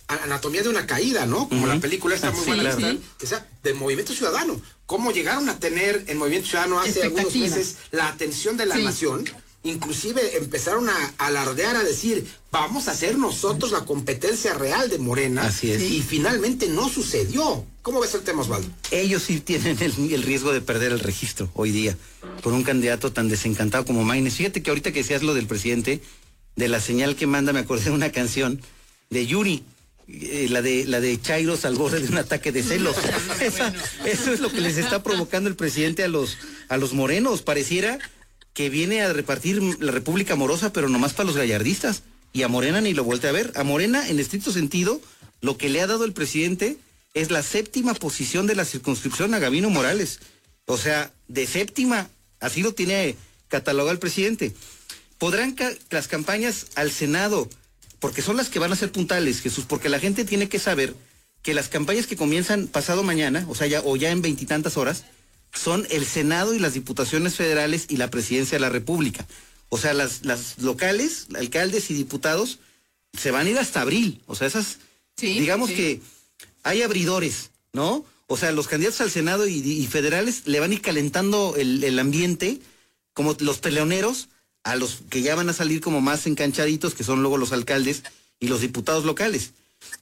anatomía de una caída, ¿no? Como la película esta Ah, muy sí, buena está, que sea de Movimiento Ciudadano. Cómo llegaron a tener en Movimiento Ciudadano hace algunos meses la atención de la Sí. nación. Inclusive empezaron a alardear, a decir, vamos a hacer nosotros la competencia real de Morena. Así es. Y finalmente no sucedió. ¿Cómo ves el tema, Osvaldo? Ellos sí tienen el, el riesgo de perder el registro hoy día por un candidato tan desencantado como Maines. Fíjate que ahorita que decías lo del presidente, de la señal que manda, me acordé de una canción de Yuri, eh, la de la de Chairos al borde de un ataque de celos. [LAUGHS] Esa- eso es lo que les está provocando el presidente a los a los morenos. Pareciera que viene a repartir la República Amorosa, pero nomás para los gallardistas. Y a Morena ni lo voltea a ver. A Morena, en estricto sentido, lo que le ha dado el presidente es la séptima posición de la circunscripción a Gabino Morales. O sea, de séptima, así lo tiene catalogado el presidente. Podrán las campañas al Senado, porque son las que van a ser puntales, Jesús, porque la gente tiene que saber que las campañas que comienzan pasado mañana, o sea, ya, o ya en veintitantas horas, son el Senado y las diputaciones federales y la presidencia de la República. O sea, las, las locales, alcaldes y diputados, se van a ir hasta abril. O sea, esas, digamos sí. que hay abridores, ¿no? O sea, los candidatos al Senado y, y federales le van a ir calentando el, el ambiente, como los peleoneros, a los que ya van a salir como más enganchaditos, que son luego los alcaldes y los diputados locales.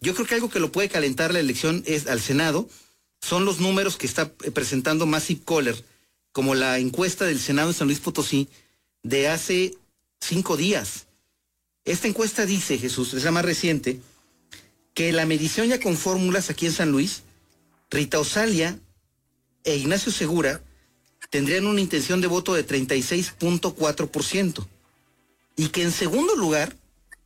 Yo creo que algo que lo puede calentar la elección es al Senado, son los números que está eh, presentando Massive Caller, como la encuesta del Senado de San Luis Potosí de hace cinco días. Esta encuesta dice, Jesús, es la más reciente, que la medición ya con fórmulas aquí en San Luis, Rita Osalia e Ignacio Segura tendrían una intención de voto de 36.4%. Y que en segundo lugar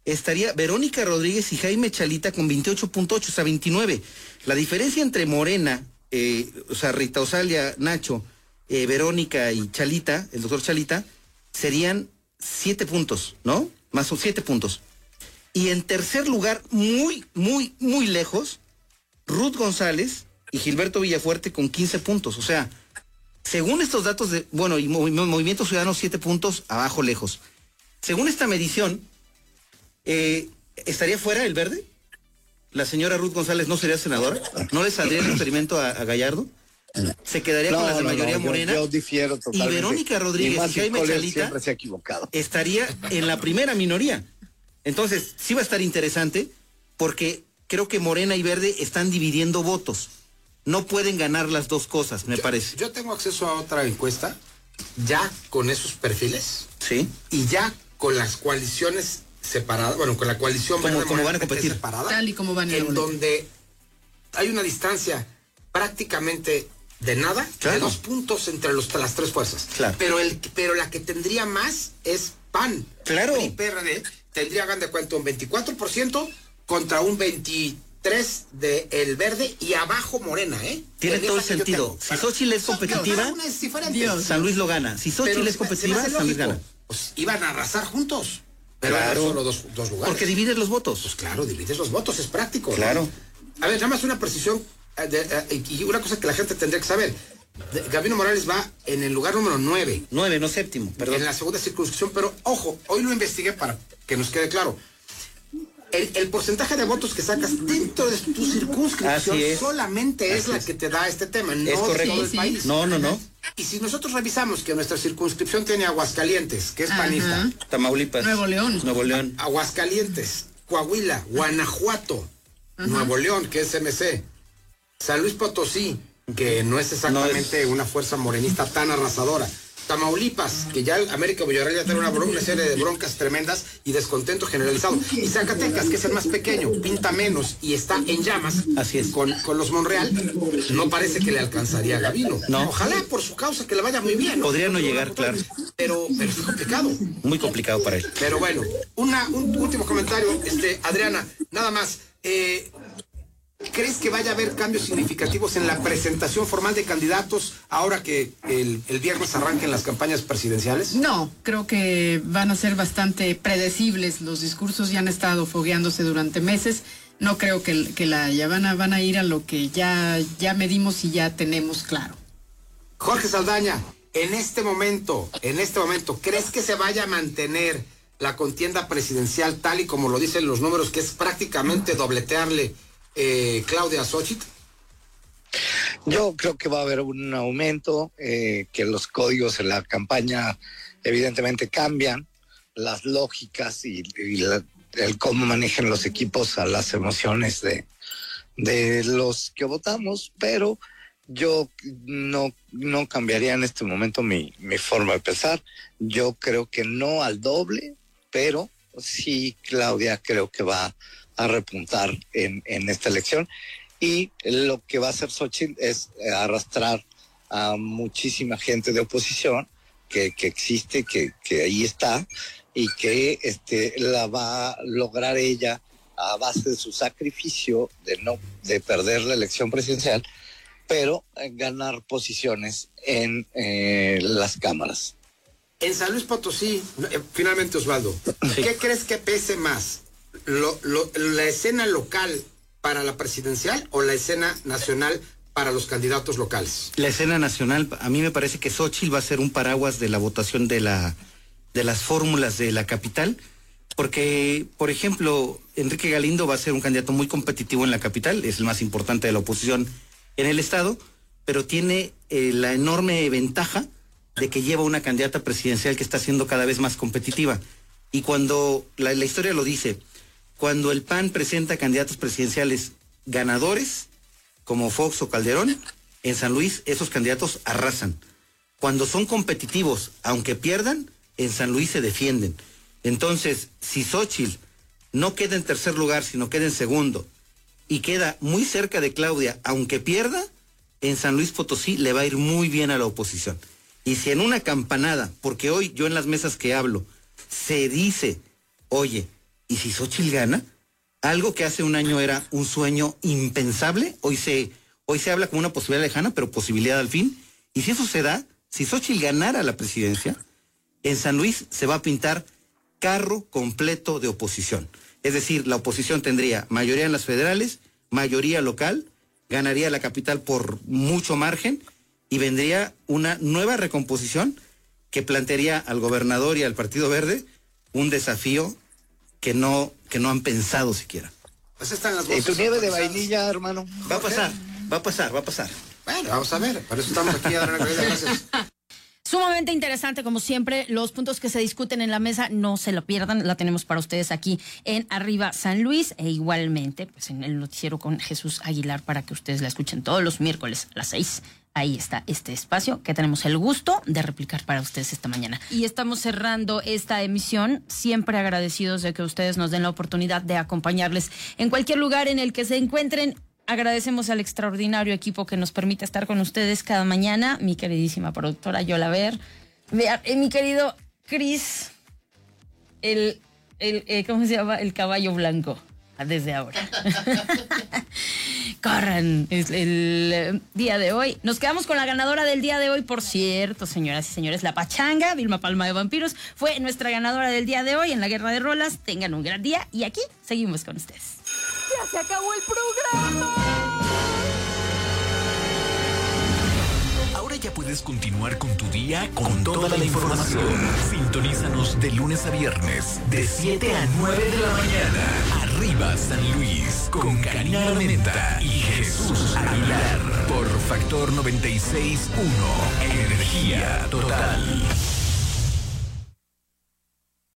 estaría Verónica Rodríguez y Jaime Chalita con 28.8, o sea, 29. La diferencia entre Morena, eh, o sea, Rita Osalia, Nacho, eh, Verónica y Chalita, el doctor Chalita, serían siete puntos, ¿no? Más o siete puntos. Y en tercer lugar, muy, muy, muy lejos, Ruth González y Gilberto Villafuerte con 15 puntos. O sea, según estos datos de, bueno, y Movi- Movimiento Ciudadano, siete puntos abajo lejos. Según esta medición, eh, ¿estaría fuera el verde? ¿La señora Ruth González no sería senadora? ¿No le saldría el experimento a, a Gallardo? ¿Se quedaría con No, de no, mayoría yo- morena? Yo, difiero y totalmente. Verónica Rodríguez y, Jaime Chalita siempre se ha equivocado. estaría en la primera minoría. Entonces, sí va a estar interesante porque creo que Morena y Verde están dividiendo votos. No pueden ganar las dos cosas, me parece. Yo tengo acceso a otra encuesta, ya con esos perfiles. Sí. Y ya con las coaliciones separadas, bueno, con la coalición ¿Cómo- Verde cómo van a competir? separada, Tal y como van en la en donde hay una distancia prácticamente de nada, de dos puntos entre los, las tres fuerzas. Claro. Pero, el, pero la que tendría más es PAN. Claro. PRI, PRD tendría, hagan de cuenta, un 24% contra un 23% de el verde y abajo Morena, ¿eh? Tiene En todo el sentido. Si Xochitl es Son- competitiva, es. San Luis lo gana. Si Xochitl Pero es competitiva, San Luis gana. Pues iban a arrasar juntos. Pero Claro. solo dos, dos lugares. Porque divides los votos. Pues claro, divides los votos, es práctico. ¿no? Claro. A ver, nada más una precisión eh, eh, y una cosa que la gente tendría que saber. Gabino Morales va en el lugar número 9. 9, no séptimo, perdón. En la segunda circunscripción, pero ojo, hoy lo investigué para que nos quede claro. El, el porcentaje de votos que sacas dentro de tu circunscripción es. solamente es Así la es. que te da este tema, no Es correcto. todo el Sí, sí. país. No, no, no. Y si nosotros revisamos que nuestra circunscripción tiene Aguascalientes, que es Ajá. panista, Tamaulipas. Nuevo León. Nuevo León. Aguascalientes, Coahuila, Guanajuato, Nuevo León, que es MC, San Luis Potosí, que no es exactamente una fuerza morenista tan arrasadora. Tamaulipas, que ya América Villarreal ya tiene una, serie de broncas tremendas y descontento generalizado. Y Zacatecas, que es el más pequeño, pinta menos y está en llamas. Así es. Con, con los Monreal, no parece que le alcanzaría a Gavino. No. Ojalá por su causa que le vaya muy bien. Podría no llegar, claro. Pero, pero es complicado. Muy complicado para él. Pero bueno, una, un último comentario, este, Adriana, nada más. eh, ¿Crees que vaya a haber cambios significativos en la presentación formal de candidatos ahora que el, el viernes arranquen las campañas presidenciales? No, creo que van a ser bastante predecibles. Los discursos ya han estado fogueándose durante meses. No creo que, que la ya van a, van a ir a lo que ya, ya medimos y ya tenemos claro. Jorge Saldaña, en este momento, en este momento, ¿crees que se vaya a mantener la contienda presidencial tal y como lo dicen los números, que es prácticamente dobletearle eh, Claudia Xochitl? Yo creo que va a haber un aumento, eh, que los códigos en la campaña evidentemente cambian, las lógicas y, y la- el cómo manejan los equipos a las emociones de, de los que votamos, pero yo no, no cambiaría en este momento mi, mi forma de pensar. Yo creo que no al doble, pero sí, Claudia creo que va a repuntar en, en esta elección. Y lo que va a hacer Xochitl es eh, arrastrar a muchísima gente de oposición que, que existe, que, que ahí está, y que este, la va a lograr ella a base de su sacrificio de no de perder la elección presidencial, pero eh, ganar posiciones en eh, las cámaras. En San Luis Potosí, finalmente Osvaldo, ¿qué crees que pese más? ¿La escena local para la presidencial o la escena nacional para los candidatos locales? La escena nacional, a mí me parece que Xochitl va a ser un paraguas de la votación de la de las fórmulas de la capital, porque, por ejemplo, Enrique Galindo va a ser un candidato muy competitivo en la capital, es el más importante de la oposición en el estado, pero tiene eh, la enorme ventaja de que lleva una candidata presidencial que está siendo cada vez más competitiva. Y cuando, la historia lo dice, cuando el PAN presenta candidatos presidenciales ganadores, como Fox o Calderón, en San Luis esos candidatos arrasan. Cuando son competitivos, aunque pierdan, en San Luis se defienden. Entonces, si Xochitl no queda en tercer lugar, sino queda en segundo, y queda muy cerca de Claudia, aunque pierda, en San Luis Potosí le va a ir muy bien a la oposición. Y si en una campanada, porque hoy yo en las mesas que hablo, se dice, oye, ¿y si Xochitl gana? Algo que hace un año era un sueño impensable, hoy se, hoy se habla como una posibilidad lejana, pero posibilidad al fin. Y si eso se da, si Xochitl ganara la presidencia, en San Luis se va a pintar carro completo de oposición. Es decir, la oposición tendría mayoría en las federales, mayoría local, ganaría la capital por mucho margen y vendría una nueva recomposición que plantearía al gobernador y al Partido Verde un desafío que no, que no han pensado siquiera. Pues están las ¿Y tu voces nieve de vainilla, hermano? Va a pasar, va a pasar, va a pasar. Bueno, vamos a ver, para eso estamos aquí a dar una gracias. Sumamente interesante, como siempre, los puntos que se discuten en la mesa, no se lo pierdan, la tenemos para ustedes aquí en Arriba San Luis e igualmente pues en el noticiero con Jesús Aguilar para que ustedes la escuchen todos los miércoles a las seis. Ahí está este espacio que tenemos el gusto de replicar para ustedes esta mañana. Y estamos cerrando esta emisión, siempre agradecidos de que ustedes nos den la oportunidad de acompañarles en cualquier lugar en el que se encuentren Agradecemos al extraordinario equipo que nos permite estar con ustedes cada mañana. Mi queridísima productora Yola Ver. Vea, eh, mi querido Cris, el, el eh, ¿cómo se llama? El caballo blanco. Desde ahora. [LAUGHS] Corran es el eh, día de hoy. Nos quedamos con la ganadora del día de hoy, por cierto, señoras y señores. La Pachanga, Vilma Palma de Vampiros, fue nuestra ganadora del día de hoy en la Guerra de Rolas. Tengan un gran día y aquí seguimos con ustedes. ¡Ya se acabó el programa! Puedes continuar con tu día con, toda, la información. Sintonízanos de lunes a viernes, de 7 a 9 de la mañana. Arriba San Luis, con Karina Armenta y Jesús Aguilar. Por Factor 96.1, Energía total.